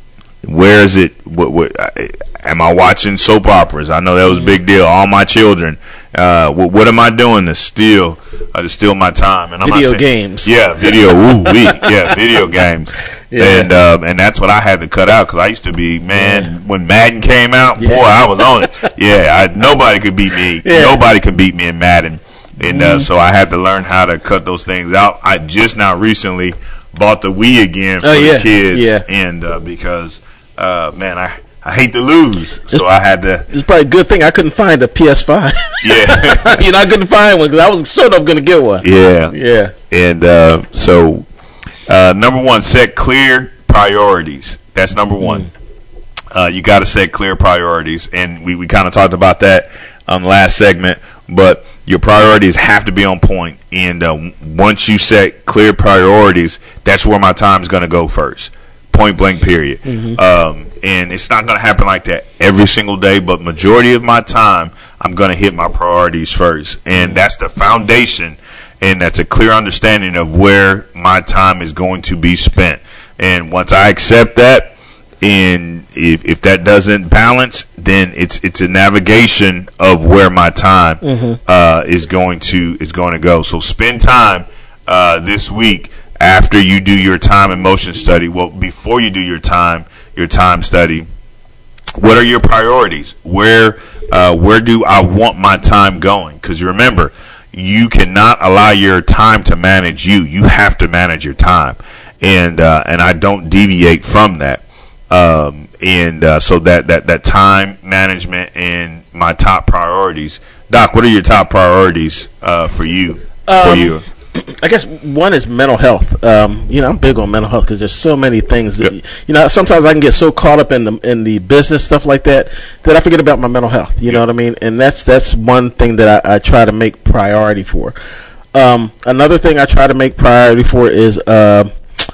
Speaker 1: Where is it? What, what I- am I watching soap operas? I know that was a big deal. All my children. Uh, what, what am I doing to steal uh, to steal my time? And I'm
Speaker 2: Video
Speaker 1: saying-
Speaker 2: games.
Speaker 1: Yeah, video. Ooh, wee. Yeah, video games.
Speaker 2: Yeah.
Speaker 1: And um, and that's what I had to cut out because I used to be man when Madden came out.
Speaker 2: Yeah.
Speaker 1: Boy, I was on it. Yeah, I, nobody could beat me.
Speaker 2: Yeah.
Speaker 1: Nobody could beat me in Madden. And
Speaker 2: Mm-hmm.
Speaker 1: uh, so I had to learn how to cut those things out. I just now recently bought the Wii again for
Speaker 2: Oh, yeah.
Speaker 1: the kids,
Speaker 2: Yeah.
Speaker 1: and uh, because uh, man, I I hate to lose, so I had to.
Speaker 2: It's probably a good thing I couldn't find a PS5.
Speaker 1: Yeah,
Speaker 2: you know, I couldn't find one because I was sure enough going to get one.
Speaker 1: yeah,
Speaker 2: Yeah.
Speaker 1: And uh, so, uh, number one, set clear priorities. That's number one. Uh, you got to set clear priorities, and we, we kind of talked about that on the last segment. But your priorities have to be on point, and uh, once you set clear priorities, that's where my time is going to go first. Point blank, period. Um, and it's not going to happen like that every single day, but majority of my time, I'm going to hit my priorities first, and that's the foundation and that's a clear understanding of where my time is going to be spent. And once I accept that, and if, if that doesn't balance, then it's it's a navigation of where my time uh, is going to is going to go. So spend time uh, this week after you do your time and motion study. Well, before you do your time your time study, what are your priorities? Where uh, where do I want my time going? Because you remember, you cannot allow your time to manage you. You have to manage your time, and uh, and I don't deviate from that. Um, and uh, so that that that time management and my top priorities. Doc, what are your top priorities uh, for you? for
Speaker 2: Um,
Speaker 1: you?
Speaker 2: I guess one is mental health. Um, you know, I'm big on mental health because there's so many things. That,
Speaker 1: Yep.
Speaker 2: You know, sometimes I can get so caught up in the in the business stuff like that that I forget about my mental health. You know what I mean? And that's that's one thing that I, I try to make priority for. Um, another thing I try to make priority for is uh,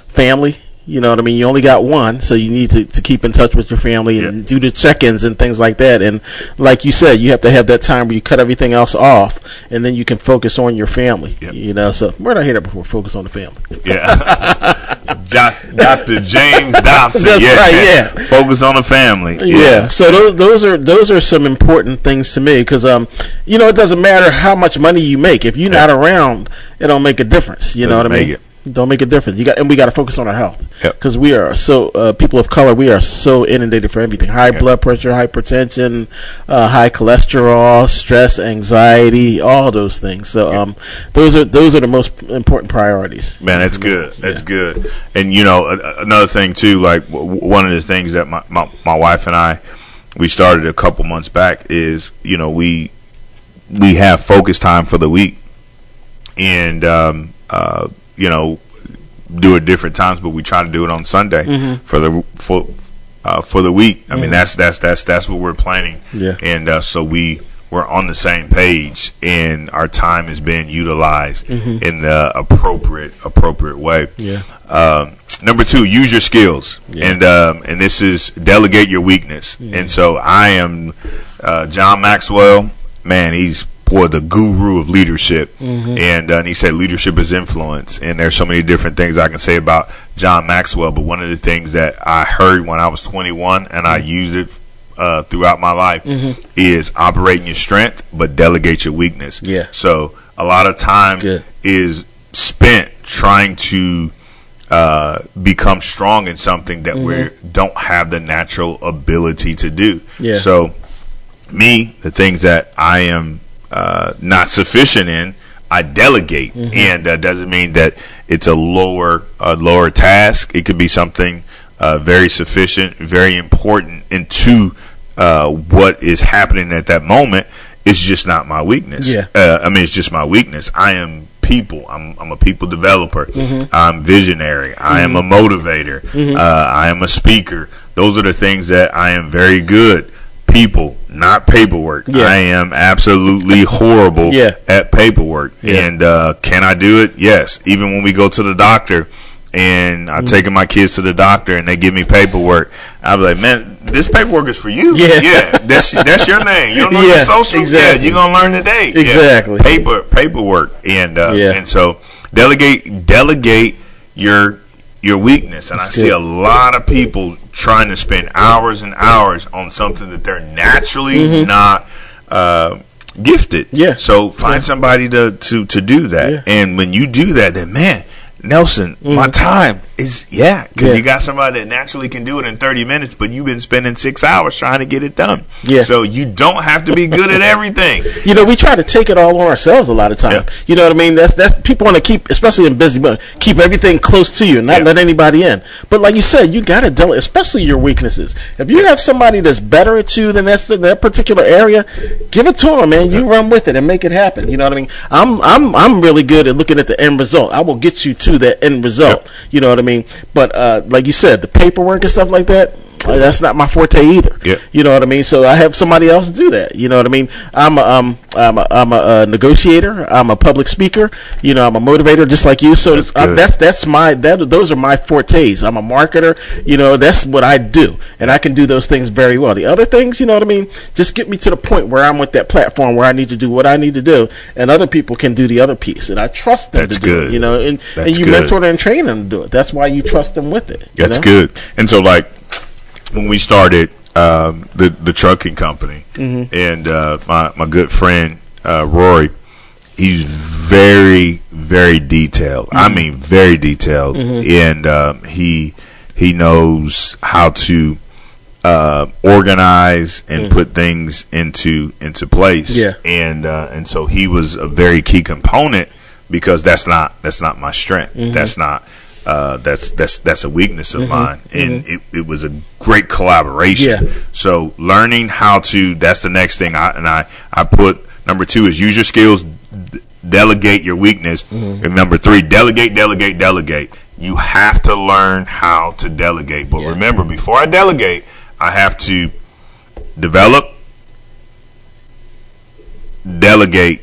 Speaker 2: family. You know what I mean? You only got one, so you need to, to keep in touch with your family and
Speaker 1: Yeah.
Speaker 2: do the check-ins and things like that. And like you said, you have to have that time where you cut everything else off, and then you can focus on your family.
Speaker 1: Yep.
Speaker 2: You know, so where did I hear that before? Focus on the family.
Speaker 1: Yeah. Dr. James Dobson.
Speaker 2: That's
Speaker 1: yeah.
Speaker 2: right, yeah.
Speaker 1: Focus on the family.
Speaker 2: Yeah. So those those are those are some important things to me because um you know it doesn't matter how much money you make if you're not around it don't make a difference. You know what
Speaker 1: Doesn't
Speaker 2: I mean?
Speaker 1: it.
Speaker 2: Don't make a difference. You got and we got to focus on our health
Speaker 1: Yep.
Speaker 2: because we are so uh, people of color. We are so inundated for everything: high blood pressure, hypertension, uh, high cholesterol, stress, anxiety, all those things. So um those are those are the most important priorities.
Speaker 1: Man, that's good. That's good. And you know, another thing too, like w- one of the things that my, my my wife and I we started a couple months back is you know we we have focus time for the week, and um, uh, you know do it different times, but we try to do it on Sunday for the for uh, for the week. I mean, that's that's that's that's what we're planning.
Speaker 2: Yeah.
Speaker 1: and uh, so we we're on the same page, and our time is being utilized in the appropriate appropriate way.
Speaker 2: Yeah.
Speaker 1: Um, number two, use your skills, and um, and this is delegate your weakness. And so I am uh, John Maxwell. Man, he's boy the guru of leadership, and, uh, and he said leadership is influence. And there's so many different things I can say about John Maxwell, but one of the things that I heard when I was 21 and I used it. Uh, throughout my life is operating your strength, but delegate your weakness.
Speaker 2: Yeah.
Speaker 1: So a lot of time is spent trying to uh, become strong in something that we don't have the natural ability to do.
Speaker 2: Yeah.
Speaker 1: So, me, the things that I am uh, not sufficient in, I delegate, and that doesn't mean that it's a lower a lower task. It could be something uh, very sufficient, very important into uh, what is happening at that moment. It's just not my weakness.
Speaker 2: Yeah.
Speaker 1: Uh, I mean, it's just my weakness. I am people. I'm, I'm a people developer.
Speaker 2: Mm-hmm.
Speaker 1: I'm visionary. I am a motivator. Uh, I am a speaker. Those are the things that I am very good. People, not paperwork.
Speaker 2: Yeah.
Speaker 1: I am absolutely horrible
Speaker 2: Yeah.
Speaker 1: at paperwork.
Speaker 2: Yeah.
Speaker 1: And uh, can I do it? Yes. Even when we go to the doctor and
Speaker 2: Mm.
Speaker 1: I'm taking my kids to the doctor and they give me paperwork, I'll be like, man, this paperwork is for you.
Speaker 2: Yeah.
Speaker 1: Yeah. That's that's your name. You don't know
Speaker 2: Yeah,
Speaker 1: your social?
Speaker 2: exactly.
Speaker 1: Yeah, you're gonna learn today. Yeah.
Speaker 2: Exactly.
Speaker 1: Paper paperwork. And uh, and so delegate delegate your your weakness. And I see a lot of people trying to spend hours and hours on something that they're naturally not uh, gifted.
Speaker 2: Mm-hmm. Yeah.
Speaker 1: So find somebody to, to, to do that.
Speaker 2: Yeah.
Speaker 1: And when you do that, then man, Nelson, my time is yeah, because.
Speaker 2: Yeah.
Speaker 1: you got somebody that naturally can do it in thirty minutes, but you've been spending six hours trying to get it done.
Speaker 2: Yeah.
Speaker 1: So you don't have to be good at everything.
Speaker 2: You know, we try to take it all on ourselves a lot of time.
Speaker 1: Yeah.
Speaker 2: You know what I mean? That's that's people want to keep, especially in busy, but keep everything close to you, and not
Speaker 1: Yeah.
Speaker 2: let anybody in. But like you said, you got to deal, especially your weaknesses. If you have somebody that's better at you than that's in that particular area, give it to them, man. You run with it and make it happen. You know what I mean? I'm I'm I'm really good at looking at the end result. I will get you to that end result. You know what I mean? But uh, like you said, the paperwork and stuff like that. That's not my forte either.
Speaker 1: Yeah.
Speaker 2: You know what I mean? So I have somebody else do that. You know what I mean? I'm a, um, I'm a, I'm a, uh negotiator. I'm a public speaker. You know, I'm a motivator, just like you. So
Speaker 1: That's
Speaker 2: uh, that's that's my that those are my fortes. I'm a marketer. You know, that's what I do, and I can do those things very well. The other things, you know what I mean? Just get me to the point where I'm with that platform where I need to do what I need to do, and other people can do the other piece, and I trust them
Speaker 1: That's
Speaker 2: to do
Speaker 1: good.
Speaker 2: it. You know, and, and you
Speaker 1: good.
Speaker 2: mentor them and train them to do it. That's why you trust them with it.
Speaker 1: That's
Speaker 2: know?
Speaker 1: good. And so, like when we started um, the the trucking company,
Speaker 2: Mm-hmm.
Speaker 1: and uh, my my good friend uh, Rory, he's very very detailed.
Speaker 2: Mm-hmm.
Speaker 1: I mean, very detailed, and um, he he knows how to uh, organize and put things into into place.
Speaker 2: Mm. Yeah.
Speaker 1: and uh, and so he was a very key component because that's not that's not my strength.
Speaker 2: Mm-hmm.
Speaker 1: That's not. Uh, that's that's that's a weakness of mine, and it, it was a great collaboration.
Speaker 2: Mm-hmm. Yeah.
Speaker 1: So learning how to that's the next thing. I and I I put number two is use your skills, d- delegate your weakness,
Speaker 2: Mm-hmm.
Speaker 1: and number three delegate, delegate, delegate. You have to learn how to delegate. But remember, before I delegate, I have to develop, delegate,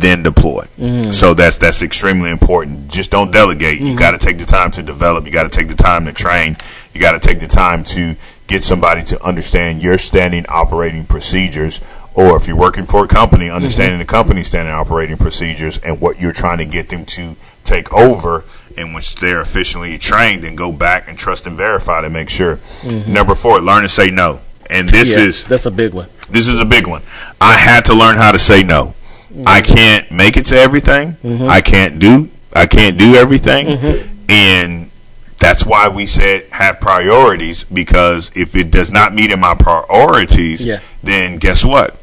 Speaker 1: then deploy. Mm-hmm. So that's that's extremely important. Just don't delegate. You mm-hmm. got to take the time to develop. You got to take the time to train. You got to take the time to get somebody to understand your standing operating procedures. Or if you're working for a company, understanding mm-hmm. the company's standing operating procedures and what you're trying to get them to take over. And once they're officially trained, then go back and trust and verify to make sure. Number four, learn to say no. And this
Speaker 2: Yeah,
Speaker 1: is
Speaker 2: that's a big one.
Speaker 1: this is a big one. I had to learn how to say no. Mm-hmm. I can't make it to everything. Mm-hmm. I can't do I can't do everything. Mm-hmm. And that's why we said have priorities because if it does not meet in my priorities,
Speaker 2: Yeah.
Speaker 1: then guess what?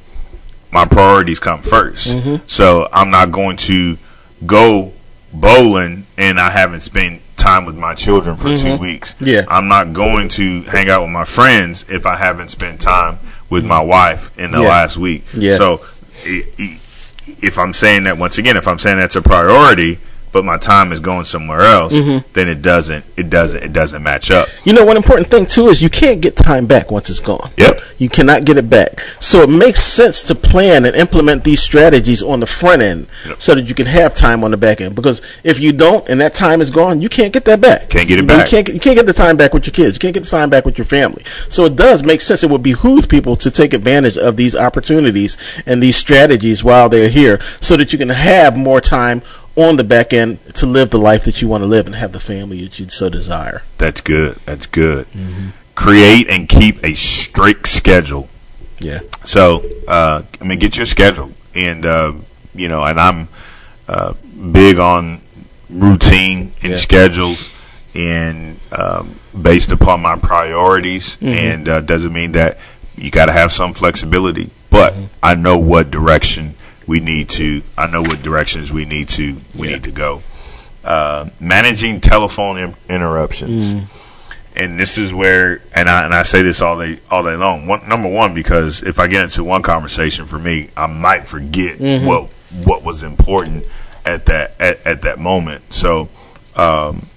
Speaker 1: My priorities come 1st So I'm not going to go bowling and I haven't spent time with my children for two weeks.
Speaker 2: Yeah.
Speaker 1: I'm not going to hang out with my friends if I haven't spent time with my wife in the
Speaker 2: Yeah.
Speaker 1: last week.
Speaker 2: Yeah.
Speaker 1: So i- i- if I'm saying that once again, if I'm saying that's a priority, but my time is going somewhere else,
Speaker 2: Mm-hmm.
Speaker 1: then it doesn't, it doesn't, it doesn't match up.
Speaker 2: You know, one important thing too is you can't get time back once it's gone.
Speaker 1: Yep.
Speaker 2: You cannot get it back. So it makes sense to plan and implement these strategies on the front end
Speaker 1: Yep.
Speaker 2: so that you can have time on the back end. Because if you don't and that time is gone, you can't get that back.
Speaker 1: Can't get it
Speaker 2: You
Speaker 1: back.
Speaker 2: You can't, you can't get the time back with your kids. You can't get the time back with your family. So it does make sense. It would behoove people to take advantage of these opportunities and these strategies while they're here so that you can have more time on the back end to live the life that you want to live and have the family that you so desire.
Speaker 1: That's good. That's good. Create and keep a strict schedule.
Speaker 2: Yeah.
Speaker 1: So, uh, I mean, get your schedule, and uh, you know, and I'm uh, big on routine and
Speaker 2: Yeah.
Speaker 1: schedules, and um, based upon my priorities, and uh, doesn't mean that you got to have some flexibility. But I know what direction we need to. I know what directions we need to. We need to go. Uh, managing telephone in- interruptions, and this is where, and I and I say this all day all day long. One, number one, because if I get into one conversation for me, I might forget what what was important at that at, at that moment. So. Um,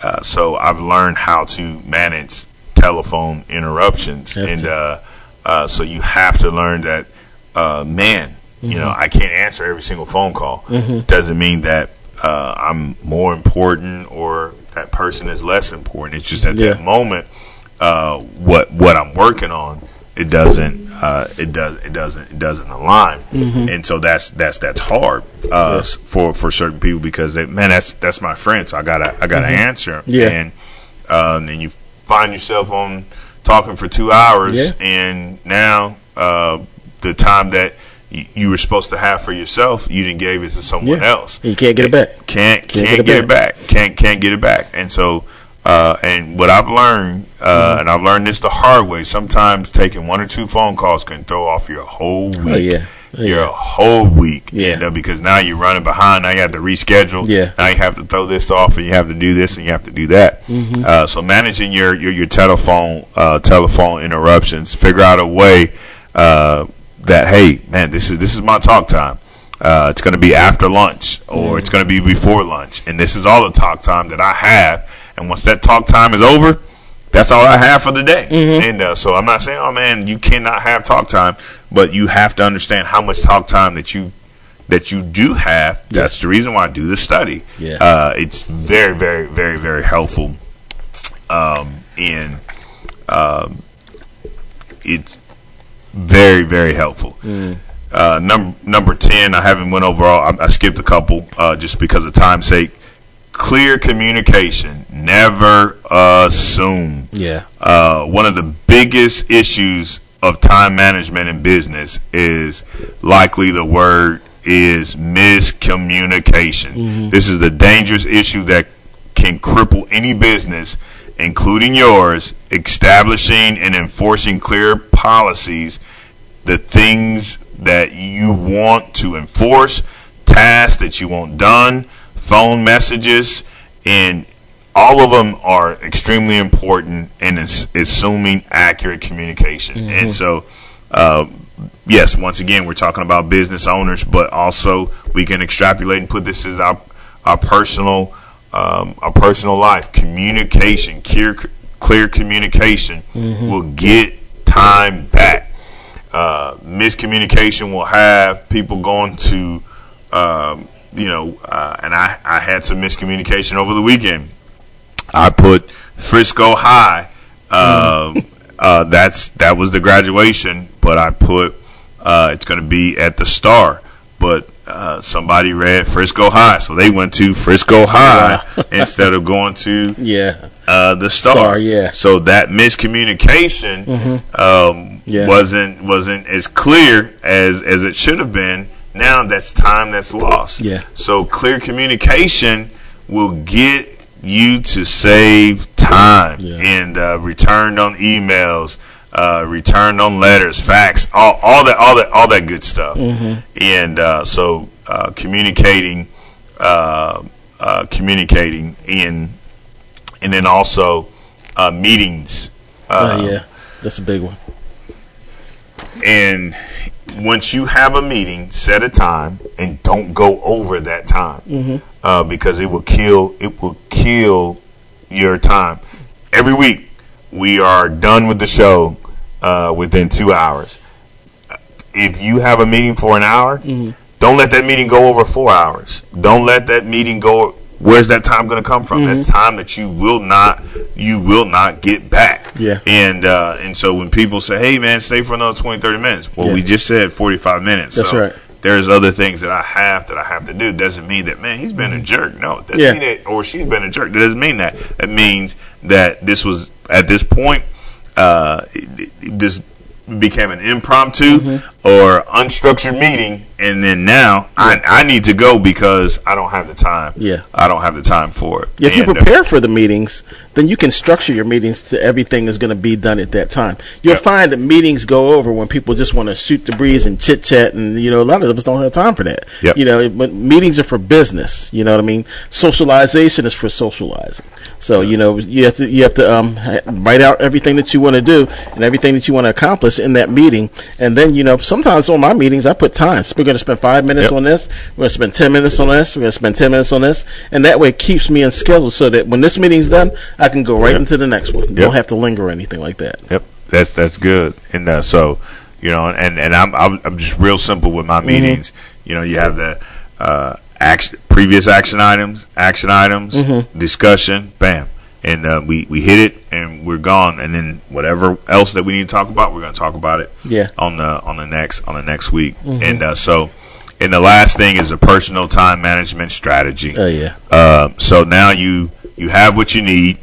Speaker 1: uh, so I've learned how to manage telephone interruptions, and uh, uh, so you have to learn that, uh, man. You know, I can't answer every single phone call. Doesn't mean that uh, I'm more important or that person is less important. It's just at
Speaker 2: Yeah.
Speaker 1: that moment, uh, what what I'm working on, it doesn't uh, it does it doesn't it doesn't align, and so that's that's that's hard uh, s- for for certain people because they, man, that's that's my friend, so I gotta I gotta answer,
Speaker 2: Yeah.
Speaker 1: and uh, and then you find yourself on talking for two hours,
Speaker 2: Yeah.
Speaker 1: and now uh, the time that you were supposed to have for yourself, you didn't give it to someone
Speaker 2: Yeah.
Speaker 1: else.
Speaker 2: You can't get it back.
Speaker 1: Can't can't, get, it back. Can't can't get it back. And so, uh, and what I've learned, uh,
Speaker 2: Mm-hmm.
Speaker 1: and I've learned this the hard way. Sometimes taking one or two phone calls can throw off your whole week.
Speaker 2: Oh, yeah. Oh,
Speaker 1: your whole week.
Speaker 2: Yeah.
Speaker 1: And, uh, because now you're running behind. Now you have to reschedule.
Speaker 2: Yeah.
Speaker 1: Now you have to throw this off, and you have to do this, and you have to do that.
Speaker 2: Mm-hmm.
Speaker 1: Uh, so managing your your, your telephone uh, telephone interruptions. Figure out a way uh, that hey man, this is this is my talk time. Uh, it's going to be after lunch or it's going to be before lunch, and this is all the talk time that I have. And once that talk time is over, that's all I have for the day. And uh, so I'm not saying, oh man, you cannot have talk time, but you have to understand how much talk time that you that you do have. That's the reason why I do the study.
Speaker 2: Yeah.
Speaker 1: Uh, it's very, very, very, very helpful. Um, in um, it's very, very helpful. Uh, number number ten, I haven't went over all. I, I skipped a couple uh, just because of time's sake. Clear communication. Never assume.
Speaker 2: Yeah.
Speaker 1: Uh, one of the biggest issues of time management in business is likely the word is miscommunication. This is the dangerous issue that can cripple any business, including yours, establishing and enforcing clear policies, the things that you want to enforce, tasks that you want done, phone messages, and all of them are extremely important in assuming accurate communication. And so, uh, yes, once again, we're talking about business owners, but also we can extrapolate and put this as our our personal um, our personal life. Communication, clear clear communication will get time back. Uh, miscommunication will have people going to, um, you know, uh, and I, I had some miscommunication over the weekend. I put Frisco High. Uh, uh, that's that was the graduation, but I put uh, it's going to be at the Star. But uh, somebody read Frisco High, so they went to Frisco High instead of going to
Speaker 2: Yeah.
Speaker 1: uh, the Star.
Speaker 2: Star, yeah.
Speaker 1: So that miscommunication um,
Speaker 2: Yeah.
Speaker 1: wasn't wasn't as clear as as it should have been. Now that's time that's lost.
Speaker 2: Yeah.
Speaker 1: So clear communication will get you to save time
Speaker 2: Yeah.
Speaker 1: and uh, returned on emails, uh, returned on letters, fax, all, all that, all that, all that good stuff.
Speaker 2: Mm-hmm.
Speaker 1: And uh, so uh, communicating, uh, uh, communicating in, and then also uh, meetings. Uh,
Speaker 2: Oh, yeah. That's a big one.
Speaker 1: and once you have a meeting, set a time and don't go over that time uh, because it will kill. It will kill your time. Every week, we are done with the show uh, within two hours. If you have a meeting for an hour, don't let that meeting go over four hours. Don't let that meeting go. Where's that time going to come from? That's time that you will not you will not get back.
Speaker 2: Yeah.
Speaker 1: And uh, and so when people say, "Hey, man, stay for another 20, 30 minutes," well,
Speaker 2: Yeah.
Speaker 1: we just said forty five minutes.
Speaker 2: That's
Speaker 1: so
Speaker 2: right.
Speaker 1: There's other things that I have that I have to do. Doesn't mean that man he's been a jerk. No, doesn't
Speaker 2: Yeah.
Speaker 1: mean that, or she's been a jerk. That doesn't mean that. That means that this was at this point. Uh, this became an impromptu, or unstructured meeting, and then now I, I need to go because I don't have the time.
Speaker 2: Yeah.
Speaker 1: I don't have the time for it.
Speaker 2: If you
Speaker 1: And, uh,
Speaker 2: prepare for the meetings, then you can structure your meetings to everything is going to be done at that time. You'll find that meetings go over when people just want to shoot the breeze and chit chat, and you know a lot of us don't have time for that.
Speaker 1: Yep.
Speaker 2: You know, but meetings are for business. You know what I mean? Socialization is for socializing. So you know you have to you have to um, write out everything that you want to do and everything that you want to accomplish in that meeting, and then you know sometimes on my meetings I put times. We're going to spend five minutes
Speaker 1: Yep.
Speaker 2: on this. We're going to spend ten minutes on this. We're going to spend ten minutes on this, and that way it keeps me in schedule so that when this meeting's done, I can go right
Speaker 1: Yep.
Speaker 2: into the next one.
Speaker 1: Yep.
Speaker 2: Don't have to linger or anything like that.
Speaker 1: Yep, that's that's good. And uh, so, you know, and and I'm I'm, I'm just real simple with my meetings. You know, you have the uh, action, previous action items, action items, discussion, bam, and uh, we we hit it and we're gone. And then whatever else that we need to talk about, we're going to talk about it.
Speaker 2: Yeah.
Speaker 1: on the on the next on the next week. And uh, so, and the last thing is a personal time management strategy.
Speaker 2: Oh yeah.
Speaker 1: Um, so now you you have what you need.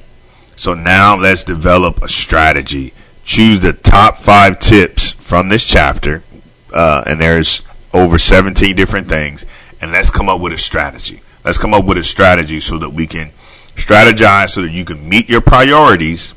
Speaker 1: So now let's develop a strategy. Choose the top five tips from this chapter, uh, and there's over 17 different things, and let's come up with a strategy. Let's come up with a strategy so that we can strategize so that you can meet your priorities,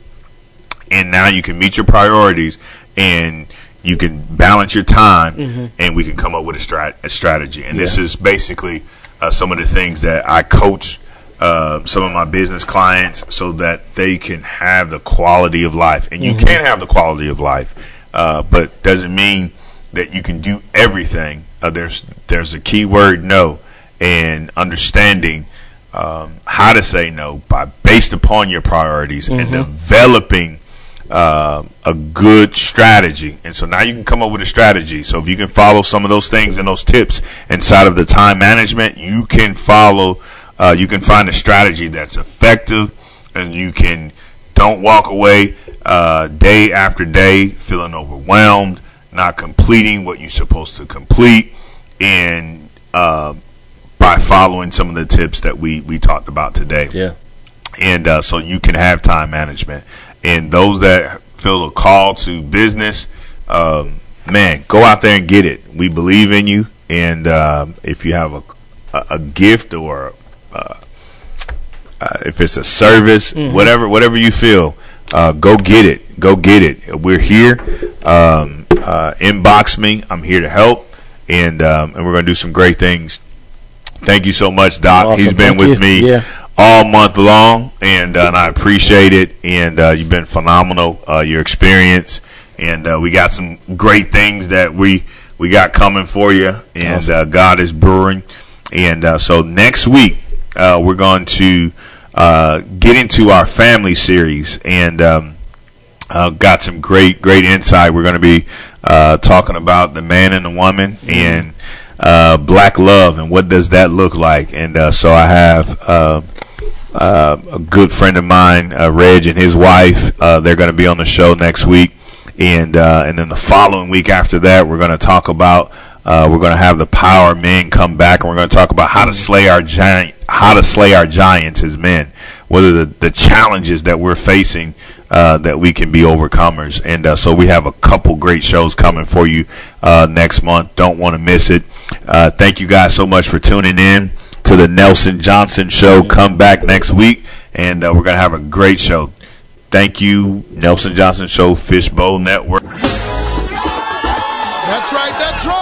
Speaker 1: and now you can meet your priorities and you can balance your time, and we can come up with a, strat- a strategy. And this is basically uh, some of the things that I coach uh, some of my business clients so that they can have the quality of life. And you can have the quality of life, uh, but doesn't mean that you can do everything. Uh, there's there's a key word no, and understanding um, how to say no by based upon your priorities and developing uh, a good strategy. And so now you can come up with a strategy. So if you can follow some of those things and those tips inside of the time management, you can follow, uh, you can find a strategy that's effective and you can don't walk away uh, day after day feeling overwhelmed, not completing what you're supposed to complete, and uh, by following some of the tips that we, we talked about today
Speaker 2: Yeah.
Speaker 1: and uh, so you can have time management. And those that feel a call to business, um, man, go out there and get it. We believe in you, and um, if you have a a, a gift or uh, uh, if it's a service, whatever whatever you feel, uh, go get it. Go get it. We're here. Um, uh, inbox me. I'm here to help, and um, and we're gonna do some great things. Thank you so much, Doc.
Speaker 2: Awesome.
Speaker 1: He's been
Speaker 2: Thank
Speaker 1: with
Speaker 2: you.
Speaker 1: me
Speaker 2: Yeah.
Speaker 1: all month long, and, uh, and I appreciate it. And uh, you've been phenomenal. Uh, your experience, and uh, we got some great things that we we got coming for you. And
Speaker 2: Awesome.
Speaker 1: uh, God is brewing. And uh, so next week uh, we're going to uh, get into our family series, and um, uh, got some great great insight. We're going to be uh, talking about the man and the woman and uh, black love and what does that look like. And uh, so I have uh, uh, a good friend of mine, uh, Reg, and his wife. Uh, they're going to be on the show next week, and uh, and then the following week after that, we're going to talk about. Uh, we're going to have the power men come back, and we're going to talk about how to slay our giant, how to slay our giants as men. What are the, the challenges that we're facing uh, that we can be overcomers? And uh, so we have a couple great shows coming for you uh, next month. Don't want to miss it. Uh, thank you guys so much for tuning in to the Nelson Johnson Show. Come back next week, and uh, we're going to have a great show. Thank you, Nelson Johnson Show, Fishbowl Network.
Speaker 3: That's right, that's right.